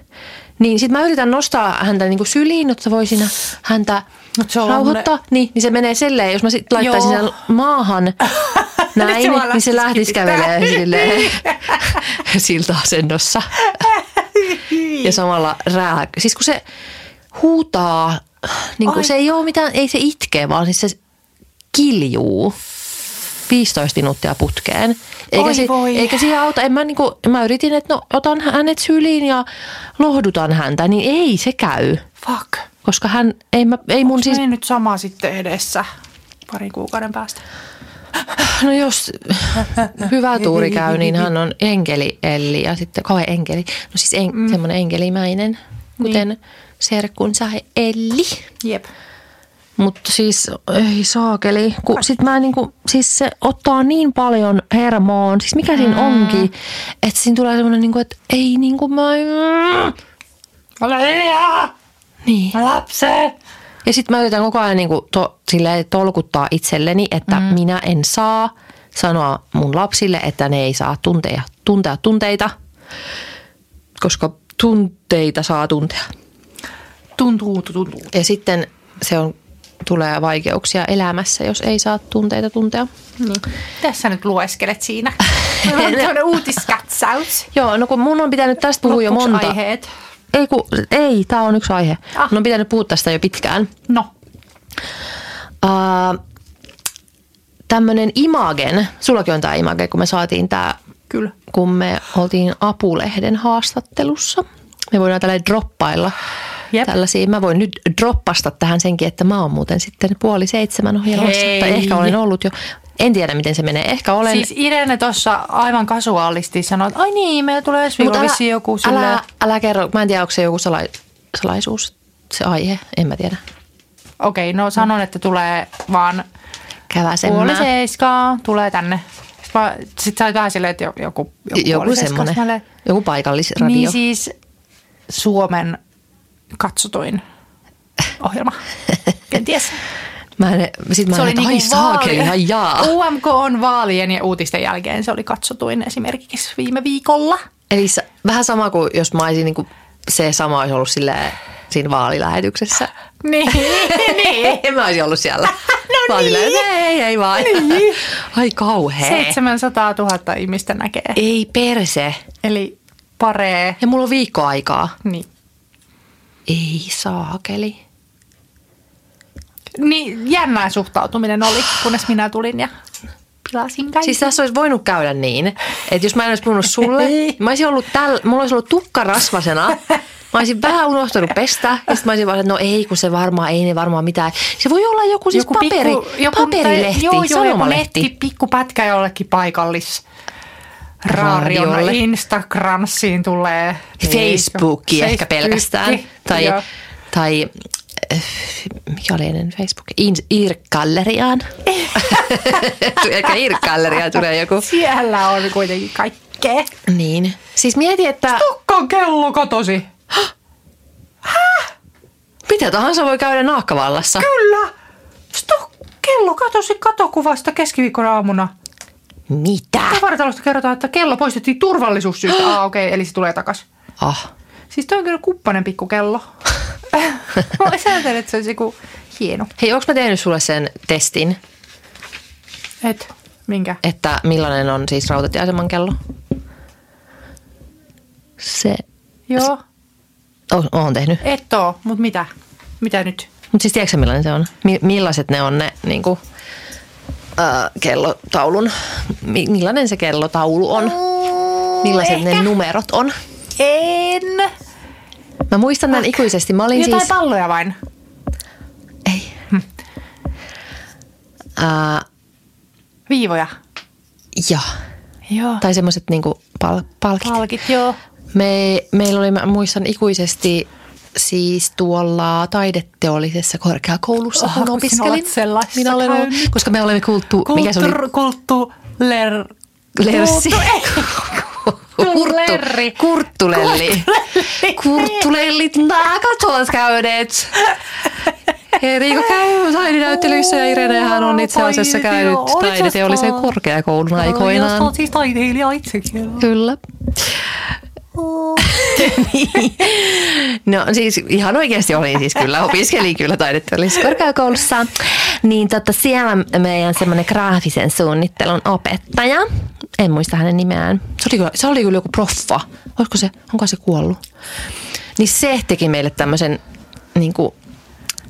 niin sitten mä yritän nostaa häntä niinku syliin, jotta voisin häntä se on rauhoittaa. Niin, niin se menee silleen, jos mä sit laittaisin Joo. sen maahan näin, se vaan niin se lähtisi lähtisi kipittää. kävelee silleen silta-asennossa. ja samalla rää. Siis kun se huutaa, niin kuin Ai. se ei ole mitään, ei se itke, vaan siis se kiljuu 15 minuuttia putkeen. Eikä, Oi se, voi. eikä siihen auta. En mä, niinku, mä yritin, että no, otan hänet syliin ja lohdutan häntä, niin ei se käy. Fuck. Koska hän, ei, mä, ei mun Siis... nyt sama sitten edessä parin kuukauden päästä. no jos hyvä tuuri käy, niin hän on enkeli Elli ja sitten kauhean enkeli. No siis en, mm. semmoinen enkelimäinen, kuten niin. serkkunsa Elli. Jep. Mutta siis ei saakeli. Kun sit mä niinku, siis se ottaa niin paljon hermoon. Siis mikä siinä Mm. onkin, että siinä tulee semmoinen niinku, että ei niinku mä... Ole hiljaa! Niin. Lapse! Ja sitten mä yritän koko ajan niinku to, silleen tolkuttaa itselleni, että mm. minä en saa sanoa mun lapsille, että ne ei saa tunteja, tuntea tunteita, koska tunteita saa tuntea. Tuntuu, tuntuu. Ja sitten se on, tulee vaikeuksia elämässä, jos ei saa tunteita tuntea. Niin. Tässä nyt lueskelet siinä. Meillä on uutiskatsaus. Joo, no kun mun on pitänyt tästä puhua jo monta. aiheet. Ei, kun, ei tämä on yksi aihe. Ah. Ah. Mun on pitänyt puhua tästä jo pitkään. No. Uh, Tämmöinen Imagen, sullakin on tämä Image, kun me saatiin tämä, Kyllä. kun me oltiin Apulehden haastattelussa. Me voidaan tällä droppailla Jep. tällaisia. Mä voin nyt droppasta tähän senkin, että mä oon muuten sitten puoli seitsemän ohjelmassa. Hei. Tai ehkä olen ollut jo. En tiedä, miten se menee. Ehkä olen. Siis Irene tuossa aivan kasuaalisti sanoi, että ai niin, meillä tulee ensi viikolla vissiin joku silleen. älä, älä kerro. Mä en tiedä, onko se joku salai, salaisuus, se aihe. En mä tiedä. Okei, no sanon, että tulee vaan puoli Käväsemään. seiskaa, tulee tänne. Sitten sä olit vähän silleen, että joku, joku, Joku puoli semmoinen. Joku paikallisradio. Niin siis Suomen katsotuin ohjelma. Kenties. Mä en, sit mä Se en, oli että niinku saakeli, ihan jaa. UMK on vaalien ja uutisten jälkeen. Se oli katsotuin esimerkiksi viime viikolla. Eli s- vähän sama kuin jos mä olisin niin kuin, se sama olisi ollut silleen, siinä vaalilähetyksessä. Niin, niin. Mä olisi ollut siellä. No Mä niin. silleen, ei, ei vaan. Niin. Ai kauhea. 700 000 ihmistä näkee. Ei perse. Eli paree. Ja mulla on viikko aikaa. Niin. Ei saakeli. Niin jännää suhtautuminen oli, kunnes minä tulin ja pilasin kaikki. Siis tässä olisi voinut käydä niin, että jos mä en olisi puhunut sulle, niin mä olisin ollut tällä, mulla olisi ollut tukka rasvasena. Mä olisin vähän unohtanut pestä ja sitten mä olisin vaan, että no ei, kun se varmaan, ei ne varmaan mitään. Se voi olla joku siis joku paperi, joku, paperilehti, tai, joo, joo, joku netti, pikku pätkä jollekin paikallis. Raarion Radiolle. Instagramsiin tulee. Facebooki ehkä Facebookki, pelkästään. Tai, joo. tai mikä oli ennen Facebook? Irk-galleriaan. ehkä Irk-galleriaan tulee joku. Siellä on kuitenkin kaikkea. Niin. Siis mieti, että Tukkan kello katosi. mitä tahansa voi käydä naakkavallassa. Kyllä. Stop, kello katosi katokuvasta keskiviikkona aamuna. Mitä? Tavaratalosta kerrotaan, että kello poistettiin turvallisuussyistä. Ah, okei, okay, eli se tulee takas. Ah. Siis toi on kyllä kuppanen pikkukello. Mä ajattelin, että se olisi joku hieno. Hei, onko mä tehnyt sulle sen testin, Et, minkä? että millainen on siis rautatieaseman kello? Se, Joo, oh, oon tehnyt. et oo, mut mitä? Mitä nyt? Mutta siis tiedätkö millainen se on? Mi- millaiset ne on ne niin kuin, äh, kellotaulun, mi- millainen se kellotaulu on? Millaiset ne numerot on? En. Mä muistan tämän ikuisesti. Mä olin Jotain siis... palloja vain. Ei. Äh, Viivoja. ja. Joo. Tai semmoiset niinku pal- palkit. Palkit, joo. Me, meillä oli, mä muistan ikuisesti siis tuolla taideteollisessa korkeakoulussa, Oh, kun opiskelin. Minä olen ollut, koska me olemme kulttu, mikä se oli? Kulttu, kulttu, ler... Lersi. Kurttu, Lerri. kurttulelli. Kurttulellit naakat käyneet. Riikka käy taidenäyttelyissä ja Irenehän on itse asiassa käynyt taideteollisen korkeakoulun aikoinaan. Olet siis taiteilija itsekin. Kyllä. Niin. no siis ihan oikeasti olin siis kyllä, opiskelin kyllä taideteollisessa korkeakoulussa. Niin tota, siellä meidän semmoinen graafisen suunnittelun opettaja, en muista hänen nimeään, se oli kyllä, se oli kyllä joku proffa, olisiko se, onko se kuollut? Niin se teki meille tämmöisen niin kuin,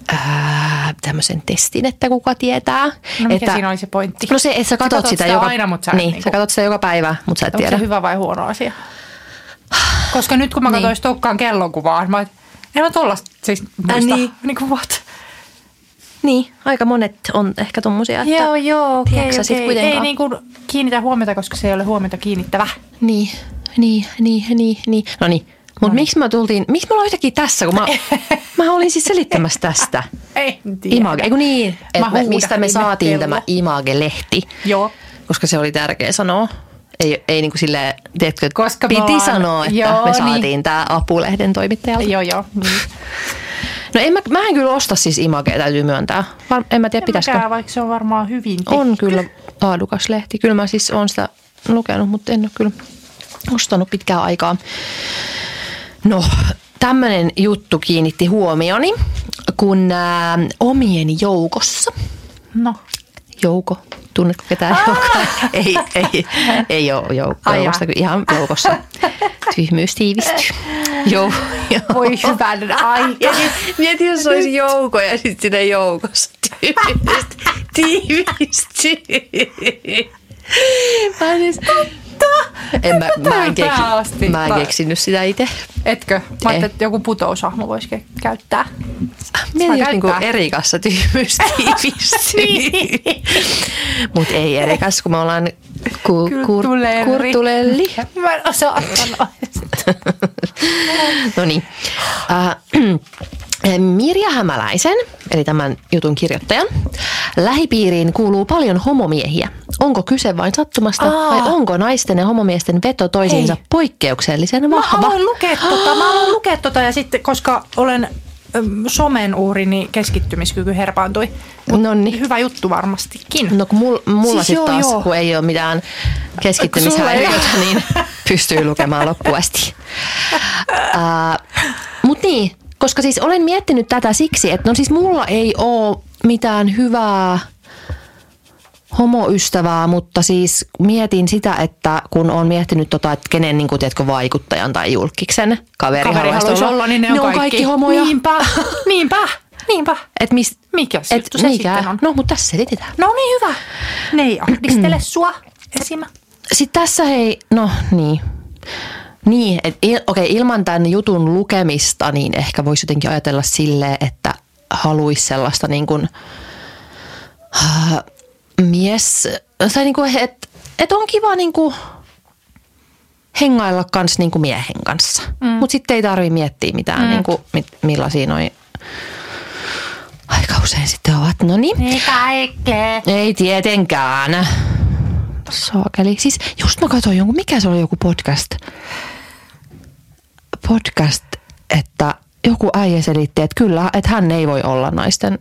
ää, tämmöisen testin, että kuka tietää. No mikä että, siinä oli se pointti? No se, että sä katot, katot sitä, sitä joka, aina, mut sä et niin, niinku- sä katot sitä joka päivä, mutta sä et Onko tiedä. se hyvä vai huono asia? Koska nyt kun mä Niin. katsoin Stokkaan kellonkuvaa, mä en mä tollasta siis muista. niin. niin. niin kuin what? Niin, aika monet on ehkä tommosia, että... Joo, joo, okei, tiedätkö sä sit kuitenkaan? Ei niin kuin kiinnitä huomiota, koska se ei ole huomiota kiinnittävä. Niin, niin, niin, niin, niin. No niin, mutta miksi me tultiin, miksi me ollaan yhtäkkiä tässä, kun mä, mä olin siis selittämässä tästä. Ei tiedä. Image, eikö niin, Mä että mistä me saatiin kello. tämä Image-lehti, Joo. koska se oli tärkeä sanoa. Ei, ei niin kuin silleen, tiedätkö, että Koska piti ollaan- sanoa, että Joo, me niin. saatiin tämä apulehden toimittajalta. Joo, joo. Niin. No en mä, mä en kyllä osta siis Imagea, täytyy myöntää. Var, en mä tiedä, En pitäisikö. mäkään, vaikka se on varmaan hyvin tehty. On kyllä laadukas lehti. Kyllä mä siis oon sitä lukenut, mutta en ole kyllä ostanut pitkään aikaa. No, tämmöinen juttu kiinnitti huomioni, kun ää, omien joukossa, No. Jouko, tunnetko ketään joukoa? ei, ei, ei ole joukko, Ai joukosta, kyllä ihan joukossa. Tyhmyys tiivistyy. Joo, joo. Voi hyvän aika. Mieti, jos olisi jouko ja sitten siinä joukossa tiivistyy. tiivistyy. Mä en, edes, en mä, mä, en keksi, Pääasti. mä en keksinyt sitä itse. Etkö? Mä ajattelin, että joku putoushahmo voisi ke- käyttää. Mieti, jos niinku. Erikassa tyhmyys tiivistyy. Mut ei Erikas, kun me ollaan ku, kur, kurtulelli. Mä en osaa sanoa. No niin. Äh, Mirja Hämäläisen, eli tämän jutun kirjoittajan, lähipiiriin kuuluu paljon homomiehiä. Onko kyse vain sattumasta Aa. vai onko naisten ja homomiesten veto toisiinsa Hei. poikkeuksellisen Mä vahva? haluan lukea tota. Mä haluan lukea tota ja sitten, koska olen somen uhri, niin keskittymiskyky herpaantui. Nonni. Hyvä juttu varmastikin. No kun mulla, mulla Siis sitten taas, joo. kun ei ole mitään keskittymishäiriötä, niin pystyy lukemaan loppuun asti. Uh, Mutta niin, koska siis olen miettinyt tätä siksi, että no siis mulla ei ole mitään hyvää homoystävää, mutta siis mietin sitä, että kun on miettinyt tota, että kenen niin kuin, tiedätkö, vaikuttajan tai julkiksen kaveri, Kaveri haluaisi olla, niin ne, ne on, on kaikki homoja. Niinpä, niinpä, niinpä. Et mis, Mikäs et juttu se mikä? sitten on? No, mutta tässä selitetään. No niin, hyvä. Ne ei ahdistele sua esimä. Sitten tässä hei, no niin. Niin, et il, okei, ilman tämän jutun lukemista, niin ehkä voisi jotenkin ajatella silleen, että haluaisi sellaista niin kuin, äh, mies, tai niin kuin, että et on kiva niin kuin, hengailla kans niin kuin miehen kanssa. Mm. Mutta sitten ei tarvi miettiä mitään, mm. niin kuin, mit, millaisia noin aika usein sitten ovat. No niin. Niin kaikkea. Ei tietenkään. Saakeli. Siis just mä katsoin jonkun, mikä se oli joku podcast. Podcast, että joku äijä selitti, että kyllä, että hän ei voi olla naisten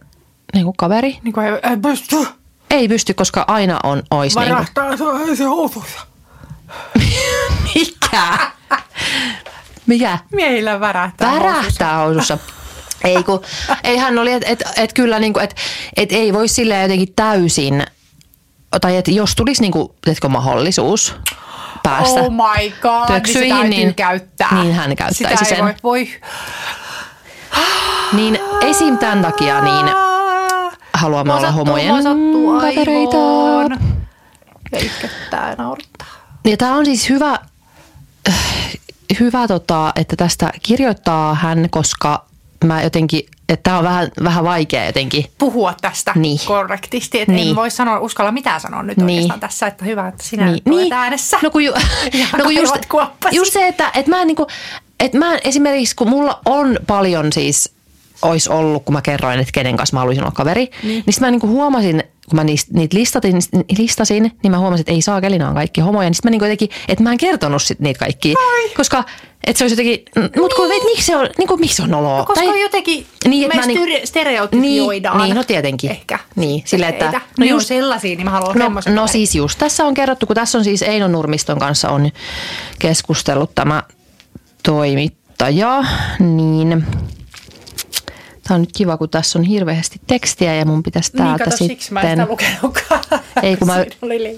niin kuin kaveri. Niin kuin ei, ei pysty. ei pysty, koska aina on ois niin kuin, Varahtaa se, housuissa. mikä? Mikä? Miehillä värähtää housuissa. Värähtää housussa. Ei kun, ei hän oli, että et, et kyllä niinku, että et ei voi sille jotenkin täysin, tai että jos tulisi niinku, teetkö, mahdollisuus päästä Oh my god, töksyihin, niin, niin, käyttää. niin hän käyttäisi Sitä sen. ei voi, voi. Niin esim. tämän takia niin haluamme Mua olla sattuu, homojen kavereita. ja naurattaa. Ja tämä on siis hyvä, hyvä tota, että tästä kirjoittaa hän, koska mä jotenkin, että tämä on vähän, vähän vaikea jotenkin. Puhua tästä Niin. korrektisti. Että Niin. en voi sanoa, uskalla mitään sanoa nyt Niin. oikeastaan tässä, että hyvä, että sinä niin. olet äänessä. No kun, ju, no kun just, just se, että, että mä en niinku, että mä esimerkiksi kun mulla on paljon siis, olisi ollut, kun mä kerroin, että kenen kanssa mä haluaisin olla kaveri, niin, niin sit mä niinku huomasin, kun mä niistä, niitä listatin, listasin, niin mä huomasin, että ei saa kelinä on kaikki homoja. Niin sit mä niinku jotenkin, että mä en kertonut sit niitä kaikki, koska että se olisi jotenkin, mutta kun miksi se on, niinku, miksi se on noloa? No, koska jotenkin Niin, me mä niin- stere- stereotypioidaan. Niin, niin, no tietenkin. Ehkä. Niin, sille, että- no ne just- sellaisia, niin mä haluan No, no kaverin. siis just tässä on kerrottu, kun tässä on siis Eino Nurmiston kanssa on keskustellut tämä toimittaja, niin tämä on nyt kiva, kun tässä on hirveästi tekstiä ja mun pitäisi Niin, täältä kato, sitten... siksi mä en sitä lukenutkaan. Ei, kun mä,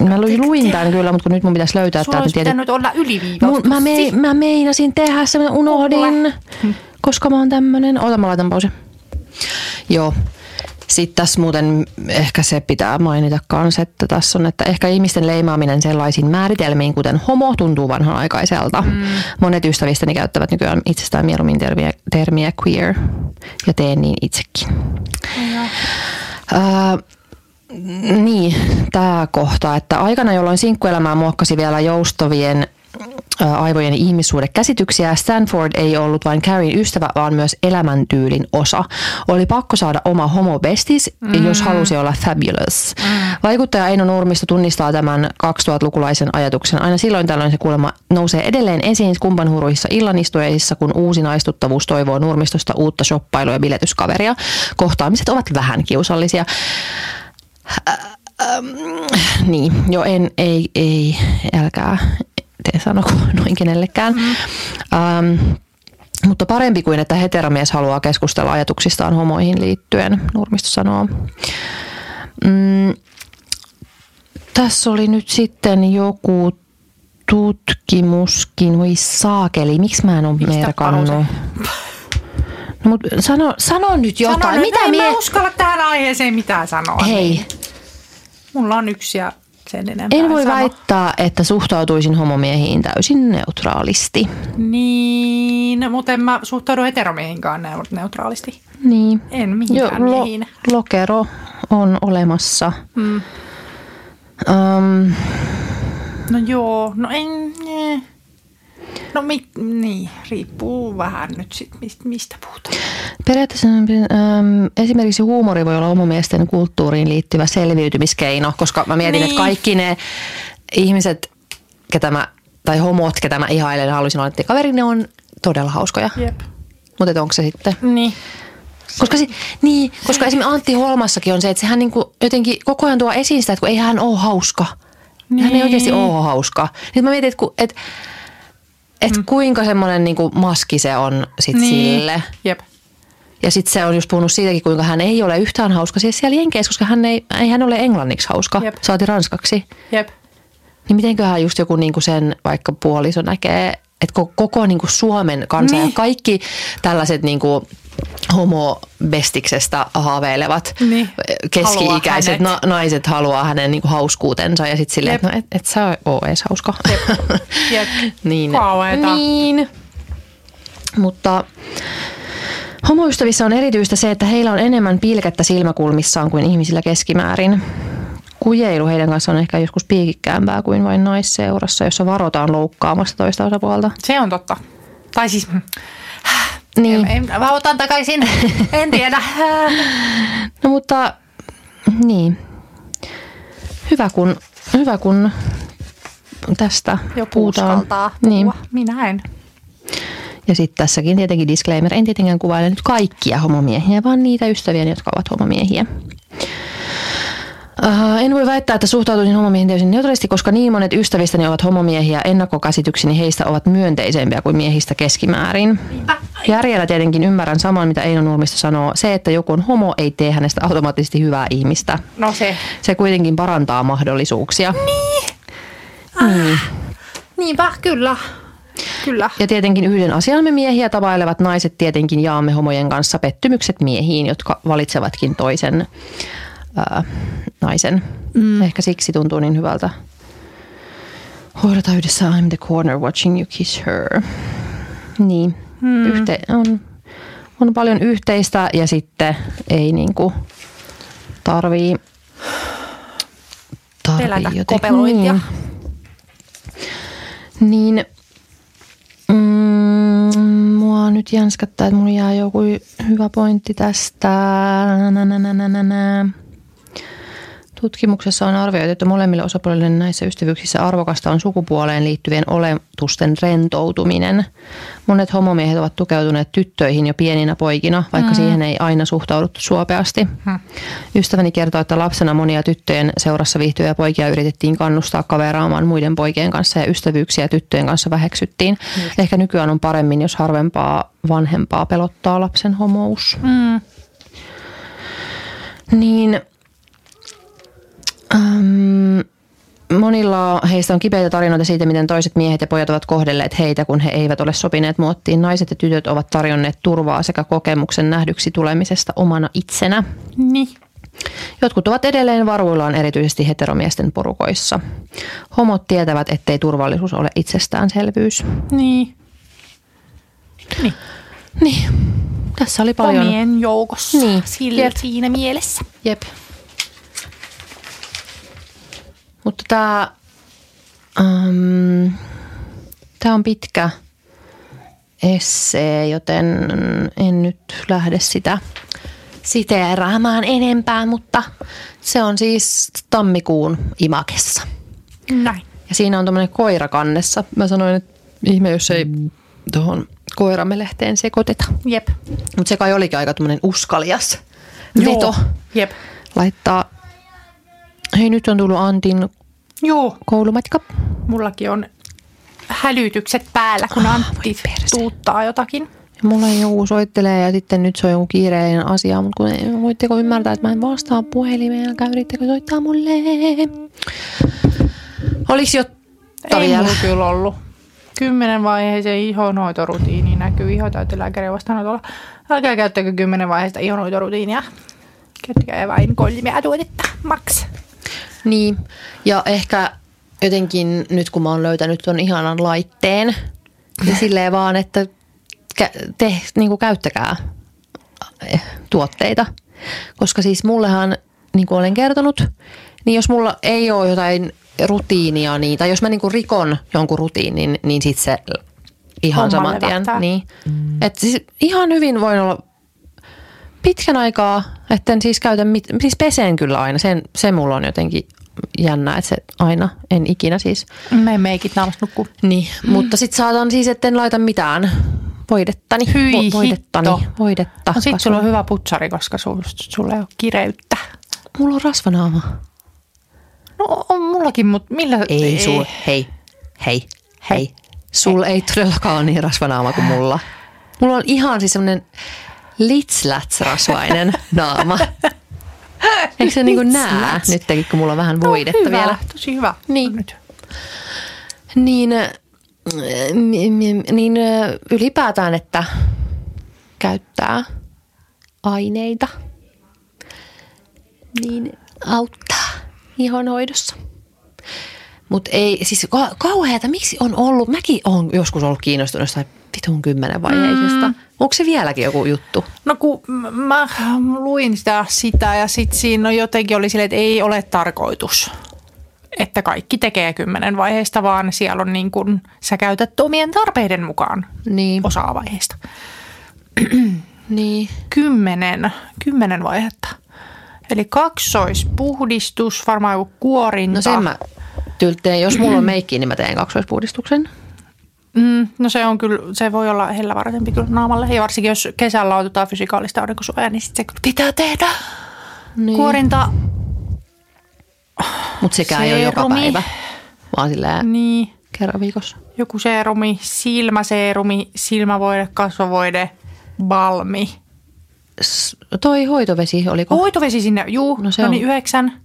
mä luin, tämän kyllä, mutta kun nyt mun pitäisi löytää Sulla täältä. olisi tietenkin- pitänyt olla yliviivaus. Mä, mein, mä meinasin tehdä sen, unohdin, koska mä oon tämmönen. Ota, mä laitan pausi. Joo. Sitten tässä muuten ehkä se pitää mainita kanssa, että tässä on, että ehkä ihmisten leimaaminen sellaisiin määritelmiin, kuten homo, tuntuu vanhanaikaiselta. Mm. Monet ystävistäni käyttävät nykyään itsestään mieluummin termiä, termiä queer, ja teen niin itsekin. Ää, niin, tämä kohta, että aikana, jolloin sinkkuelämää muokkasi vielä joustavien aivojen ihmissuhdekäsityksiä, Stanford ei ollut vain Carrien ystävä, vaan myös elämäntyylin osa. Oli pakko saada oma homo bestis, mm. jos halusi olla fabulous. Mm. Vaikuttaja Eino Nurmisto tunnistaa tämän 2000-lukulaisen ajatuksen. Aina silloin tällöin se kuulemma nousee edelleen esiin kumpanhuuruissa illanistujaisissa, kun uusi naistuttavuus toivoo Nurmistosta uutta shoppailua ja biletyskaveria. Kohtaamiset ovat vähän kiusallisia. Niin, jo en, ei, ei, älkää te sanoko noin kenellekään. Mm. Ähm, mutta parempi kuin, että heteromies haluaa keskustella ajatuksistaan homoihin liittyen, Nurmisto sanoo. Mm, tässä oli nyt sitten joku tutkimuskin, voi saakeli, miksi mä en ole merkannut? No, mut sano, sano nyt jotain. Sano nyt, Mitä en mie... mä uskalla tähän aiheeseen mitään sanoa. Hei, Mulla on yksi ja sen enempää En voi sano. väittää, että suhtautuisin homomiehiin täysin neutraalisti. Niin, mutta en mä suhtaudu heteromiehinkaan neu- neutraalisti. Niin. En Jo, mihinkään lo, miehiin. lokero on olemassa. Mm. Um, No joo, no en... eh. No mi, niin, riippuu vähän nyt sit, mistä, puhutaan. periaatteessa um, esimerkiksi huumori voi olla homomiesten kulttuuriin liittyvä selviytymiskeino, koska mä mietin, Niin. että kaikki ne ihmiset, ketä mä, tai homot, ketä mä ihailen, haluaisin olla kaveri, ne on todella hauskoja. Jep. Mutta onko se sitten? Niin. Koska, si, niin, koska esimerkiksi Antti Holmassakin on se, että sehän niinku jotenkin koko ajan tuo esiin sitä, että kun ei hän ole hauska. Niin. Hän ei Niin. oikeasti ole hauska. Nyt mä mietin, että, ku, että, että mm. kuinka semmoinen niinku maski se on sit Niin. sille. Jep. Ja sitten se on just puhunut siitäkin, kuinka hän ei ole yhtään hauska siis siellä Jenkeissä, koska hän ei, ei hän ole englanniksi hauska, Jep. saati ranskaksi. Jep. Niin mitenköhän just joku niinku sen vaikka puoliso näkee, että koko, koko niinku Suomen kansa Niin. ja kaikki tällaiset niinku homobestiksestä haaveilevat Niin. keski-ikäiset Haluaa na- naiset haluaa hänen niinku hauskuutensa ja sitten silleen, Jep. että no et, et sä oo edes hauska. Jep. niin. Kauheeta. niin. Mutta homoystävissä on erityistä se, että heillä on enemmän pilkettä silmäkulmissaan kuin ihmisillä keskimäärin. Kujeilu heidän kanssaan on ehkä joskus piikikkäämpää kuin vain naisseurassa, jossa varotaan loukkaamasta toista osapuolta. Se on totta. Tai siis, Niin. en, en, mä otan takaisin. En tiedä. No mutta niin. Hyvä kun, hyvä kun tästä Joku puhutaan. uskaltaa puhua. Niin. Minä en. Ja sitten tässäkin tietenkin disclaimer, en tietenkään kuvaile nyt kaikkia homomiehiä, vaan niitä ystäviä, jotka ovat homomiehiä. Uh, en voi väittää, että suhtautuisin homomiehiin täysin neutraalisti, koska niin monet ystävistäni ovat homomiehiä. Ennakkokäsitykseni heistä ovat myönteisempiä kuin miehistä keskimäärin. Järjellä tietenkin ymmärrän saman, mitä Eino Nurmista sanoo. Se, että joku on homo, ei tee hänestä automaattisesti hyvää ihmistä. No se. Se kuitenkin parantaa mahdollisuuksia. Niin. Niinpä, kyllä. Kyllä. Ja tietenkin yhden asian me miehiä tavailevat naiset tietenkin jaamme homojen kanssa pettymykset miehiin, jotka valitsevatkin toisen ää, naisen. Mm. Ehkä siksi tuntuu niin hyvältä. Hoidata yhdessä I'm the corner watching you kiss her. Niin, mm. Yhte, on, on paljon yhteistä ja sitten ei niinku tarvii, tarvii Pelätä kopelointia. Niin. Niin, mm, mua nyt jänskättää, että mulla jää joku hyvä pointti tästä. Nä, nä, nä, nä, nä, nä. Tutkimuksessa on arvioitu, että molemmille osapuolille näissä ystävyyksissä arvokasta on sukupuoleen liittyvien oletusten rentoutuminen. Monet homomiehet ovat tukeutuneet tyttöihin jo pieninä poikina, vaikka mm. siihen ei aina suhtauduttu suopeasti. Mm. Ystäväni kertoo, että lapsena monia tyttöjen seurassa viihtyviä poikia yritettiin kannustaa kaveraamaan muiden poikien kanssa ja ystävyyksiä tyttöjen kanssa väheksyttiin. Mm. Ehkä nykyään on paremmin, jos harvempaa vanhempaa pelottaa lapsen homous. Mm. Niin monilla heistä on kipeitä tarinoita siitä, miten toiset miehet ja pojat ovat kohdelleet heitä, kun he eivät ole sopineet muottiin. Naiset ja tytöt ovat tarjonneet turvaa sekä kokemuksen nähdyksi tulemisesta omana itsenä. Niin. Jotkut ovat edelleen varuillaan erityisesti heteromiesten porukoissa. Homot tietävät, ettei turvallisuus ole itsestäänselvyys. Niin. Niin. Niin, tässä oli paljon. Omien joukossa. Niin. Sillä, Jep. siinä mielessä. Jep. Mutta tämä um, tää on pitkä essee, joten en nyt lähde sitä siteeraamaan enempää, mutta se on siis tammikuun imakessa. Näin. Ja siinä on tämmöinen koira kannessa. Mä sanoin, että ihme, jos ei tuohon koiramelehteen sekoiteta. Jep. Mutta se kai olikin aika tämmöinen uskalias veto Jep. laittaa. Hei, nyt on tullut Antin Joo. koulumatka. Mullakin on hälytykset päällä, kun Ah, Antti tuuttaa jotakin. Ja mulla joku soittelee ja sitten nyt se on joku kiireellinen asia, mutta kun ei- voitteko ymmärtää, että mä en vastaa puhelimeen, älkää yrittäkö soittaa mulle. Olis jotta Ei vielä? mulla kyllä ollut. Kymmenen vaiheeseen ihonhoitorutiini näkyy ihotäytelääkärin vastaanotolla. Älkää käyttäkö kymmenen vaiheesta ihonhoitorutiinia. Käyttäkää vain kolmea tuotetta, max. Niin, ja ehkä jotenkin nyt kun mä oon löytänyt ton ihanan laitteen, niin silleen vaan, että te niin kuin käyttäkää eh, tuotteita. Koska siis mullehan, niin kuin olen kertonut, niin jos mulla ei ole jotain rutiinia, niin, tai jos mä niin kuin rikon jonkun rutiinin, niin sit se ihan saman tien. Niin. Et siis ihan hyvin voin olla pitkän aikaa, etten siis käytä, mit, siis pesen kyllä aina. Sen, se mulla on jotenkin jännä, että se aina, en ikinä siis. Me meikit naamasta nukkuu. Niin, mm. mutta sitten saatan siis, etten laita mitään voidettani. Hyi Vo- voidettani, hitto. voidetta. No sit sulla on hyvä putsari, koska sul, sulla ei ole kireyttä. Mulla on rasvanaama. No on mullakin, mutta millä... Ei, sul, hei, hei, hei. Sul ei todellakaan ole niin rasvanaama kuin mulla. Mulla on ihan siis semmoinen litslats rasvainen naama. Eikö se niinku näe Litslats. nytkin, kun mulla on vähän voidetta no, hyvä, vielä? Tosi hyvä. Niin. Nyt. Niin, äh, niin äh, ylipäätään, että käyttää aineita, niin auttaa ihonhoidossa. Mutta ei, siis ka- kauheata, miksi on ollut, mäkin olen joskus ollut kiinnostunut jostain vitun kymmenen vaiheisesta. Mm. Onko se vieläkin joku juttu? No kun mä luin sitä, sitä ja sitten siinä jotenkin oli silleen, että ei ole tarkoitus, että kaikki tekee kymmenen vaiheesta, vaan siellä on niin kuin, sä käytät omien tarpeiden mukaan Niin, osaa vaiheesta. niin. Kymmenen, kymmenen vaihetta. Eli kaksoispuhdistus, varmaan joku kuorinta. No sen mä tyl- teen, jos mulla on meikki, niin mä teen kaksoispuhdistuksen. Mm, no se on kyllä, se voi olla hellävartempi kyllä naamalle. Ja varsinkin jos kesällä on jotain fysikaalista aurinkosuojaa, niin sit se kyllä pitää tehdä. Niin. Kuorinta Mutta sekään ei ole joka päivä, vaan silleen Niin. kerran viikossa. Joku seerumi, silmäseerumi, silmävoide, kasvovoide, balmi. S- toi hoitovesi, oliko Hoitovesi sinne, juu, No se no on- niin yhdeksän.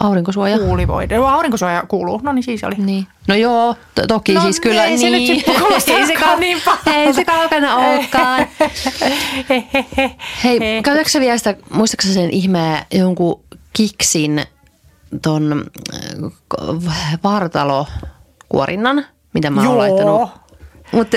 Aurinkosuoja? Kuulivoide. No, aurinkosuoja kuuluu. No niin siis oli. Niin. No joo, to- toki No, siis kyllä. ei se niin. nyt sit kuulosta ei se, kau- niin ei se kaukana olekaan. Hei, käytätkö sä vielä sitä, muistatko sä sen ihmeen jonkun kiksin ton äh, vartalokuorinnan, mitä mä oon Joo. laittanut? Mutta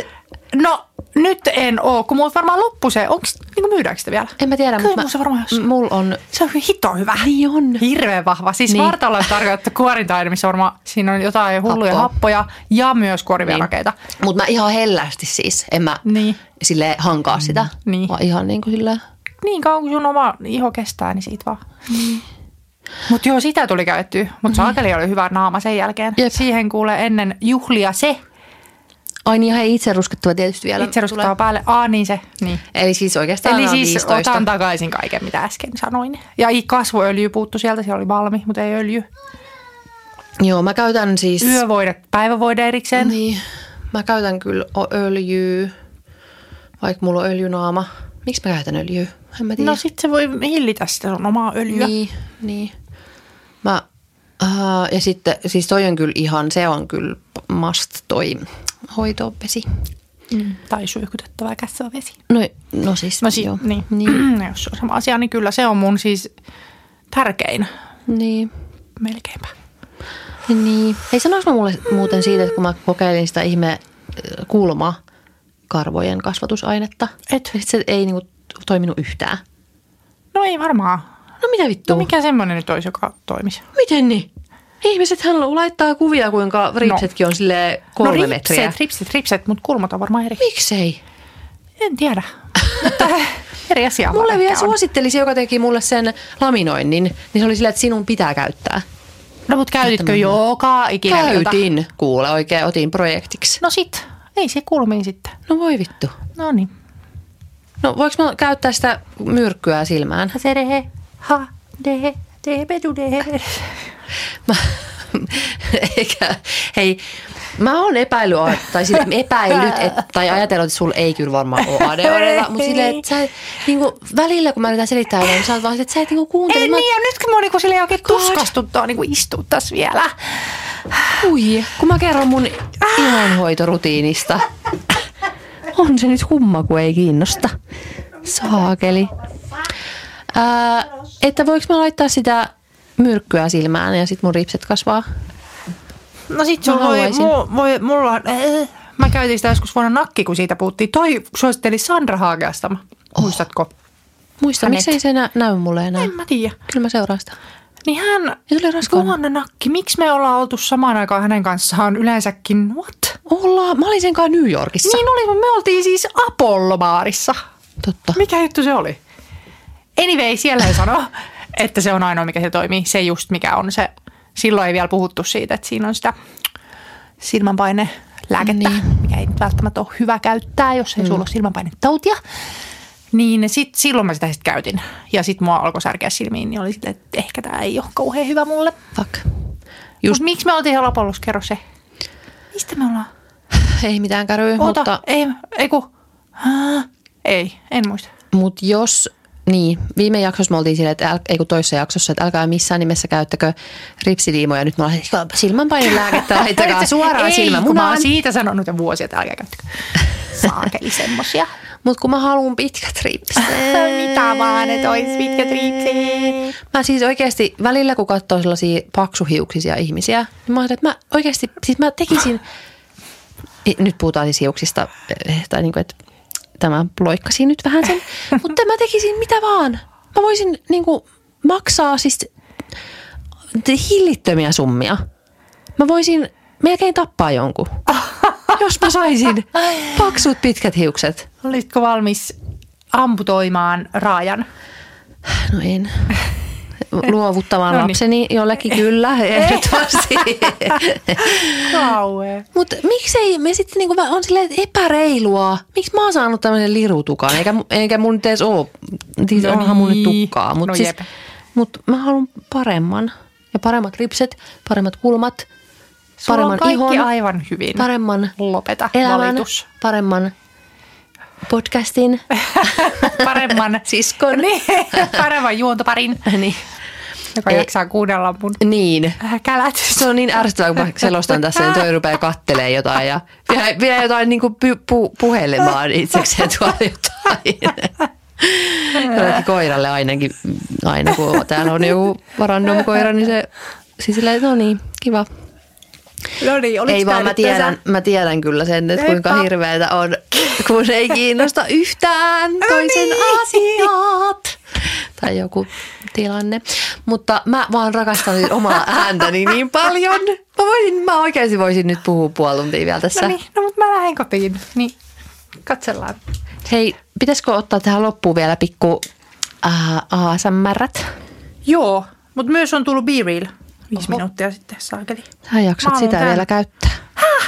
No nyt en oo, kun mulla varmaan loppu se. Onko niin myydäänkö sitä vielä? en mä tiedä, Kyllä mutta se varmaan jossain. mulla on, Se on hito hyvä. niin on. Hirveän vahva. Siis Niin. niin. vartalo on tarkoitettu kuorintaine, missä varmaan siinä on jotain hulluja Happoa. happoja ja myös kuorivia Niin. rakeita. Mutta mä ihan hellästi siis, en mä Niin. sille hankaa sitä, Niin. vaan ihan niin kuin silleen. Niin kauan kuin sun oma iho kestää, niin siitä vaan. Mutta joo, sitä tuli käyttyä. Mutta saakeli oli hyvä naama sen jälkeen. Jep. Siihen kuulee ennen juhlia se. Ai niin, hei, itse ruskettava tietysti vielä. Itse ruskuttaa päälle. Aa, niin se. Niin. Eli siis oikeastaan Eli on siis 15. otan takaisin kaiken, mitä äsken sanoin. Ja i- kasvoöljy puuttu sieltä, siellä oli valmi, mutta ei öljy. Joo, mä käytän siis... Yövoide, päivävoide erikseen. Niin, mä käytän kyllä öljyä, vaikka mulla on öljynaama. Miksi mä käytän öljyä? En mä tiedä. No sit se voi hillitä sitä sun omaa öljyä. Niin, niin. Mä, äh, ja sitten, siis toi on kyllä ihan, se on kyllä must toi hoitovesi. Mm. Tai suihkutettava käsivesi. No, no siis, No si- joo. niin. Niin, No, jos on sama asia, niin kyllä se on mun siis tärkein niin. melkeinpä. Niin. Hei, sanois mä mulle muuten siitä, että kun mä kokeilin sitä ihme äh, kulmakarvojen kasvatusainetta. Et. Se ei niinku toiminut yhtään. No ei varmaan. No mitä vittua? No mikä semmoinen nyt olisi, joka toimisi? Miten niin? Ihmiset hän laittaa kuvia, kuinka ripsetkin on sille kolme no, metriä. ripset, ripset, ripset, mutta kulmat on varmaan eri. Miksei? En tiedä. Mutta eri asia. Mulle vielä suositteli se, joka teki mulle sen laminoinnin, niin se oli silleen, että sinun pitää käyttää. No mutta käytitkö joka ilta? Käytin, kuule, oikein otin projektiksi. No sit, ei se kulmiin sitten. No voi vittu. No niin. No voiko mä käyttää sitä myrkkyä silmään? Sere, ha, de, de, bedu, de. Mä, eikä, hei, mä oon epäillyt, tai siis epäillyt, et, tai ajatellut, että sulla ei kyllä varmaan ole ADHDta, mutta silleen, että sä, niinku, välillä kun mä yritän selittää niin sä oot vaan, että sä et niinku kuuntele. Ei mä, niin, ja nyt kun mä niinku silleen oikein tuskastuttaa niinku istua tässä vielä. Ui, kun mä kerron mun ihonhoitorutiinista. On se nyt kumma, kun ei kiinnosta. Saakeli. Ää, että voiko mä laittaa sitä myrkkyä silmään ja sit mun ripset kasvaa? No sit sulla voi, mu, voi, mulla on, äh, mä käytin sitä joskus vuonna nakki, kun siitä puhuttiin. Toi suositteli Sandra Haagastama. Muistatko? Muista, Hänet. miksei se nä- näy mulle enää? En mä tiedä. Kyllä mä seuraan sitä. Niin hän, Ja vuonna nakki, miksi me ollaan oltu samaan aikaan hänen kanssaan yleensäkin, what? Ollaan, mä olin sen kanssa New Yorkissa. Niin oli, me oltiin siis Apollo-baarissa. Totta. Mikä juttu se oli? Anyway, siellä he sano, että se on ainoa, mikä se toimii. Se just mikä on se. Silloin ei vielä puhuttu siitä, että siinä on sitä silmänpaine lääkettä, Niin. mikä ei välttämättä ole hyvä käyttää, jos ei mm. sulla ole silmänpainetautia. Niin sit, silloin mä sitä sitten käytin. Ja sitten mua alkoi särkeä silmiin, niin oli sitten, että ehkä tämä ei ole kauhean hyvä mulle. Fuck. Just. Mut miksi me oltiin siellä Apollossa? Kerro se. Mistä me ollaan? Ei mitään käryä, Ota, mutta, ei, ei ku. Hää? Ei, en muista. mutta jos... Niin, viime jaksossa me oltiin silleen, että äl, ei kun toisessa jaksossa, että älkää missään nimessä käyttäkö ripsidiimoja. Nyt me ollaan silmänpainelääkettä, laittakaa suoraan Ei, kun mä oon siitä sanonut jo vuosia, että älkää käyttäkö. Saakeli semmosia. Mutta kun mä haluan pitkät ripset. Mitä vaan, että ois pitkät ripsit. Mä siis oikeasti välillä, kun katsoo sellaisia paksuhiuksisia ihmisiä, niin mä ajattelin, että mä oikeasti, siis mä tekisin, nyt puhutaan siis hiuksista, eh, tai niin kuin, että tämä loikkasi nyt vähän sen, mutta mä tekisin mitä vaan. Mä voisin niin kuin, maksaa siis hillittömiä summia. Mä voisin melkein tappaa jonkun, jos mä saisin paksut pitkät hiukset. Olitko valmis amputoimaan raajan? No en. Luovuttamaan No niin. lapseni jollekin kyllä, ehdottomasti. Mutta miksei me sitten niinku on silleen että epäreilua? Miksi mä oon saanut tämmöisen lirutukan? Eikä, eikä mun nyt edes oo. Siis No onhan mun nyt tukkaa. Mutta No siis, jep. mut mä haluan paremman. ja paremmat ripset, paremmat kulmat, Sulla paremman on ihon, aivan hyvin. paremman Lopeta elämän, valitus. paremman podcastin, Paremman siskon. niin, paremman juontoparin, niin. joka Ei. jaksaa kuunnella mun niin. kälät. Se on niin ärsyttävää, kun mä selostan tässä, niin toi rupeaa kattelemaan jotain ja vie, vie jotain niin kuin pu, pu, puhelemaan itsekseen tuolla jotain. Jollekin koiralle ainakin, aina kun täällä on joku random koira, niin se siis silleen, no niin, kiva. No niin, Ei vaan mä tiedän, tässä? mä tiedän kyllä sen, että kuinka hirveätä on, kun ei kiinnosta yhtään toisen niin. asiat. Tai joku tilanne. Mutta mä vaan rakastan nyt omaa ääntäni niin paljon. Mä, voisin, mä oikeasti voisin nyt puhua puoli tuntia vielä tässä. No niin, no mutta mä lähden kotiin. Niin, katsellaan. Hei, pitäisikö ottaa tähän loppuun vielä pikku äh, ASMRät? Joo, mutta myös on tullut Be Real. Viisi minuuttia sitten, saakeli. Sä jaksat sitä tän. vielä käyttää.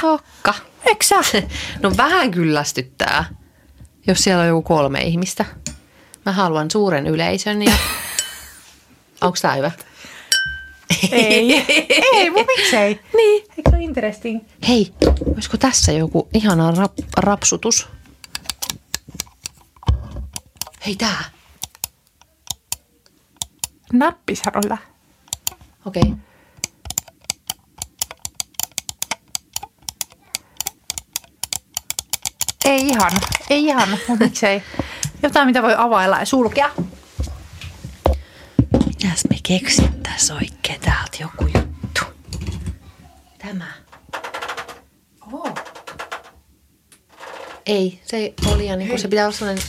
Hokka. Eikö sä? No vähän kyllästyttää, jos siellä on joku kolme ihmistä. Mä haluan suuren yleisön ja... Onko tää hyvä? Ei. Ei, mun miksei? Niin. Eikö se ole interesting? Hei, olisiko tässä joku ihana rap, rapsutus? Hei tää. Nappisarolla. Okei. Okay. Ei ihan, ei ihan, mutta miksei. Jotain, mitä voi availla ja sulkea. Mitäs me keksittäis oikein täältä joku juttu? Tämä. Oh. Ei, se oli liian niin se pitää olla sellainen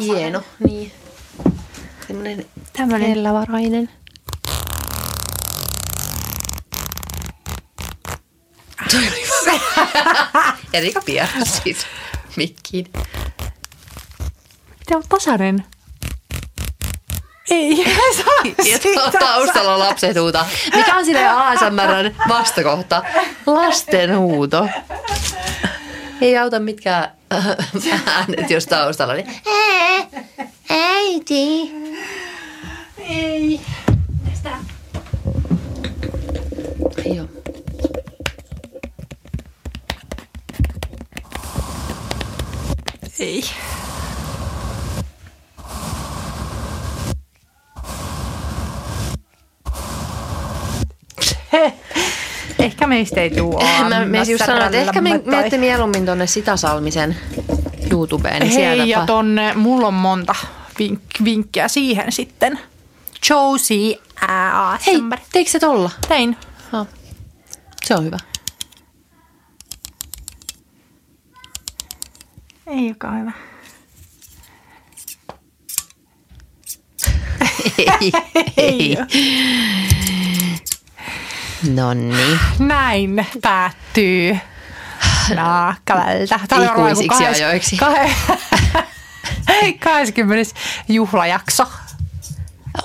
hieno. Niin. Semmoinen Tämmönen. hellävarainen. Toi oli hyvä. Erika pieräsi siis mikkiin. Mitä on tasainen? Ei, Ja ta- taustalla lapset huutaa. Mikä on sille ASMRn vastakohta? Lasten huuto. Ei auta mitkään äh, äänet, jos taustalla niin. Äiti. Ei. Joo. Ei. Ehkä meistä ei tuu Mä, mä just sanoin, että ehkä me menette mieluummin tonne Sitasalmisen YouTubeen, niin Hei, ja tonne, mulla on monta vink- vinkkiä siihen sitten. Josie Hei, teikö se tolla? Tein. Ha. Se on hyvä. Ei olekaan hyvä. ei, ei. No niin. Näin päättyy oli varmaan joku Ikuisiksi kahdes- ajoiksi. kahe- 20. juhlajakso.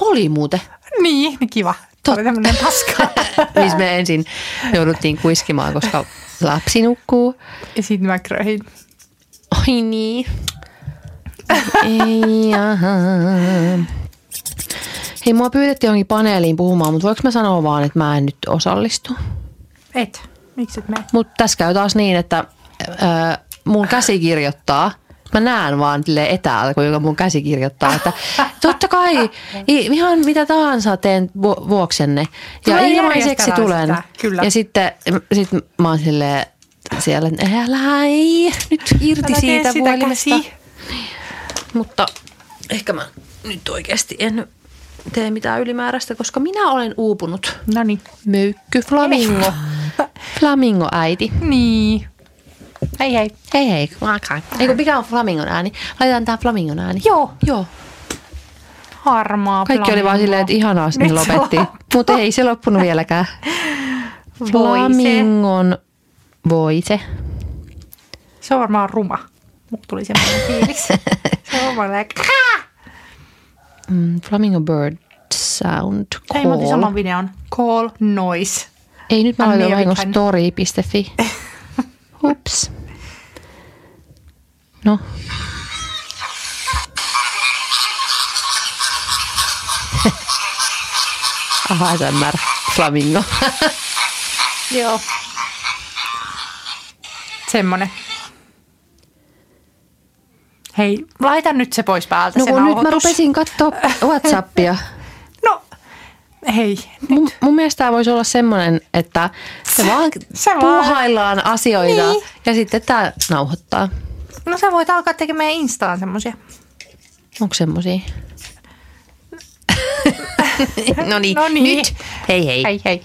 Oli muuten. Niin, niin kiva. Tuo oli tämmönen paska. Missä me ensin jouduttiin kuiskimaan, koska lapsi nukkuu. ja sit mä kröhin. Oi niin. Ei, jaha. Hei, mua pyydettiin johonkin paneeliin puhumaan, mutta voiko mä sanoa vaan, että mä en nyt osallistu? Et. Miksi et mene? Mutta tässä käy taas niin, että ö, mun käsi kirjoittaa. Mä näen vaan etäällä, kuinka mun käsi kirjoittaa, että totta kai ihan mitä tahansa teen vu- vuoksenne. Ja ilmaiseksi tulen. sitä, kyllä. Ja sitten sit mä oon silleen siellä, älä ei, nyt irti Älä siitä käsi. Mutta ehkä mä nyt oikeasti en tee mitään ylimääräistä, koska minä olen uupunut. No niin. Möykky, flamingo. Flamingo äiti. Niin. Hei hei. Hei hei, makai. Eikö mikä on flamingon ääni? Laitetaan tää flamingon ääni. Joo. Joo. Harmaa Kaikki oli vaan flamingo. silleen, että ihanaa, se lopetti. Mutta ei se loppunut vieläkään. Voise. Flamingon voise. Se on varmaan ruma. Mulla tuli semmoinen fiilis. Se on varmaan like, Mm, flamingo bird sound Hei, mä otin call. saman videon. Call noise. Ei, nyt mä laitan vahingon American. story.fi. Hups. No. ASMR. flamingo. Joo. Semmonen. Hei, laita nyt se pois päältä No se kun nyt mä nauhoitus. rupesin katsoa Whatsappia. No, hei. Mun, mun mielestä tämä voisi olla semmoinen, että se vaan Sä vaan- puuhaillaan asioita Niin. ja sitten tämä nauhoittaa. No sä voit alkaa tekemään Instaan semmosia. Onko semmosia? no niin, No niin. nyt. Hei hei. Hei hei.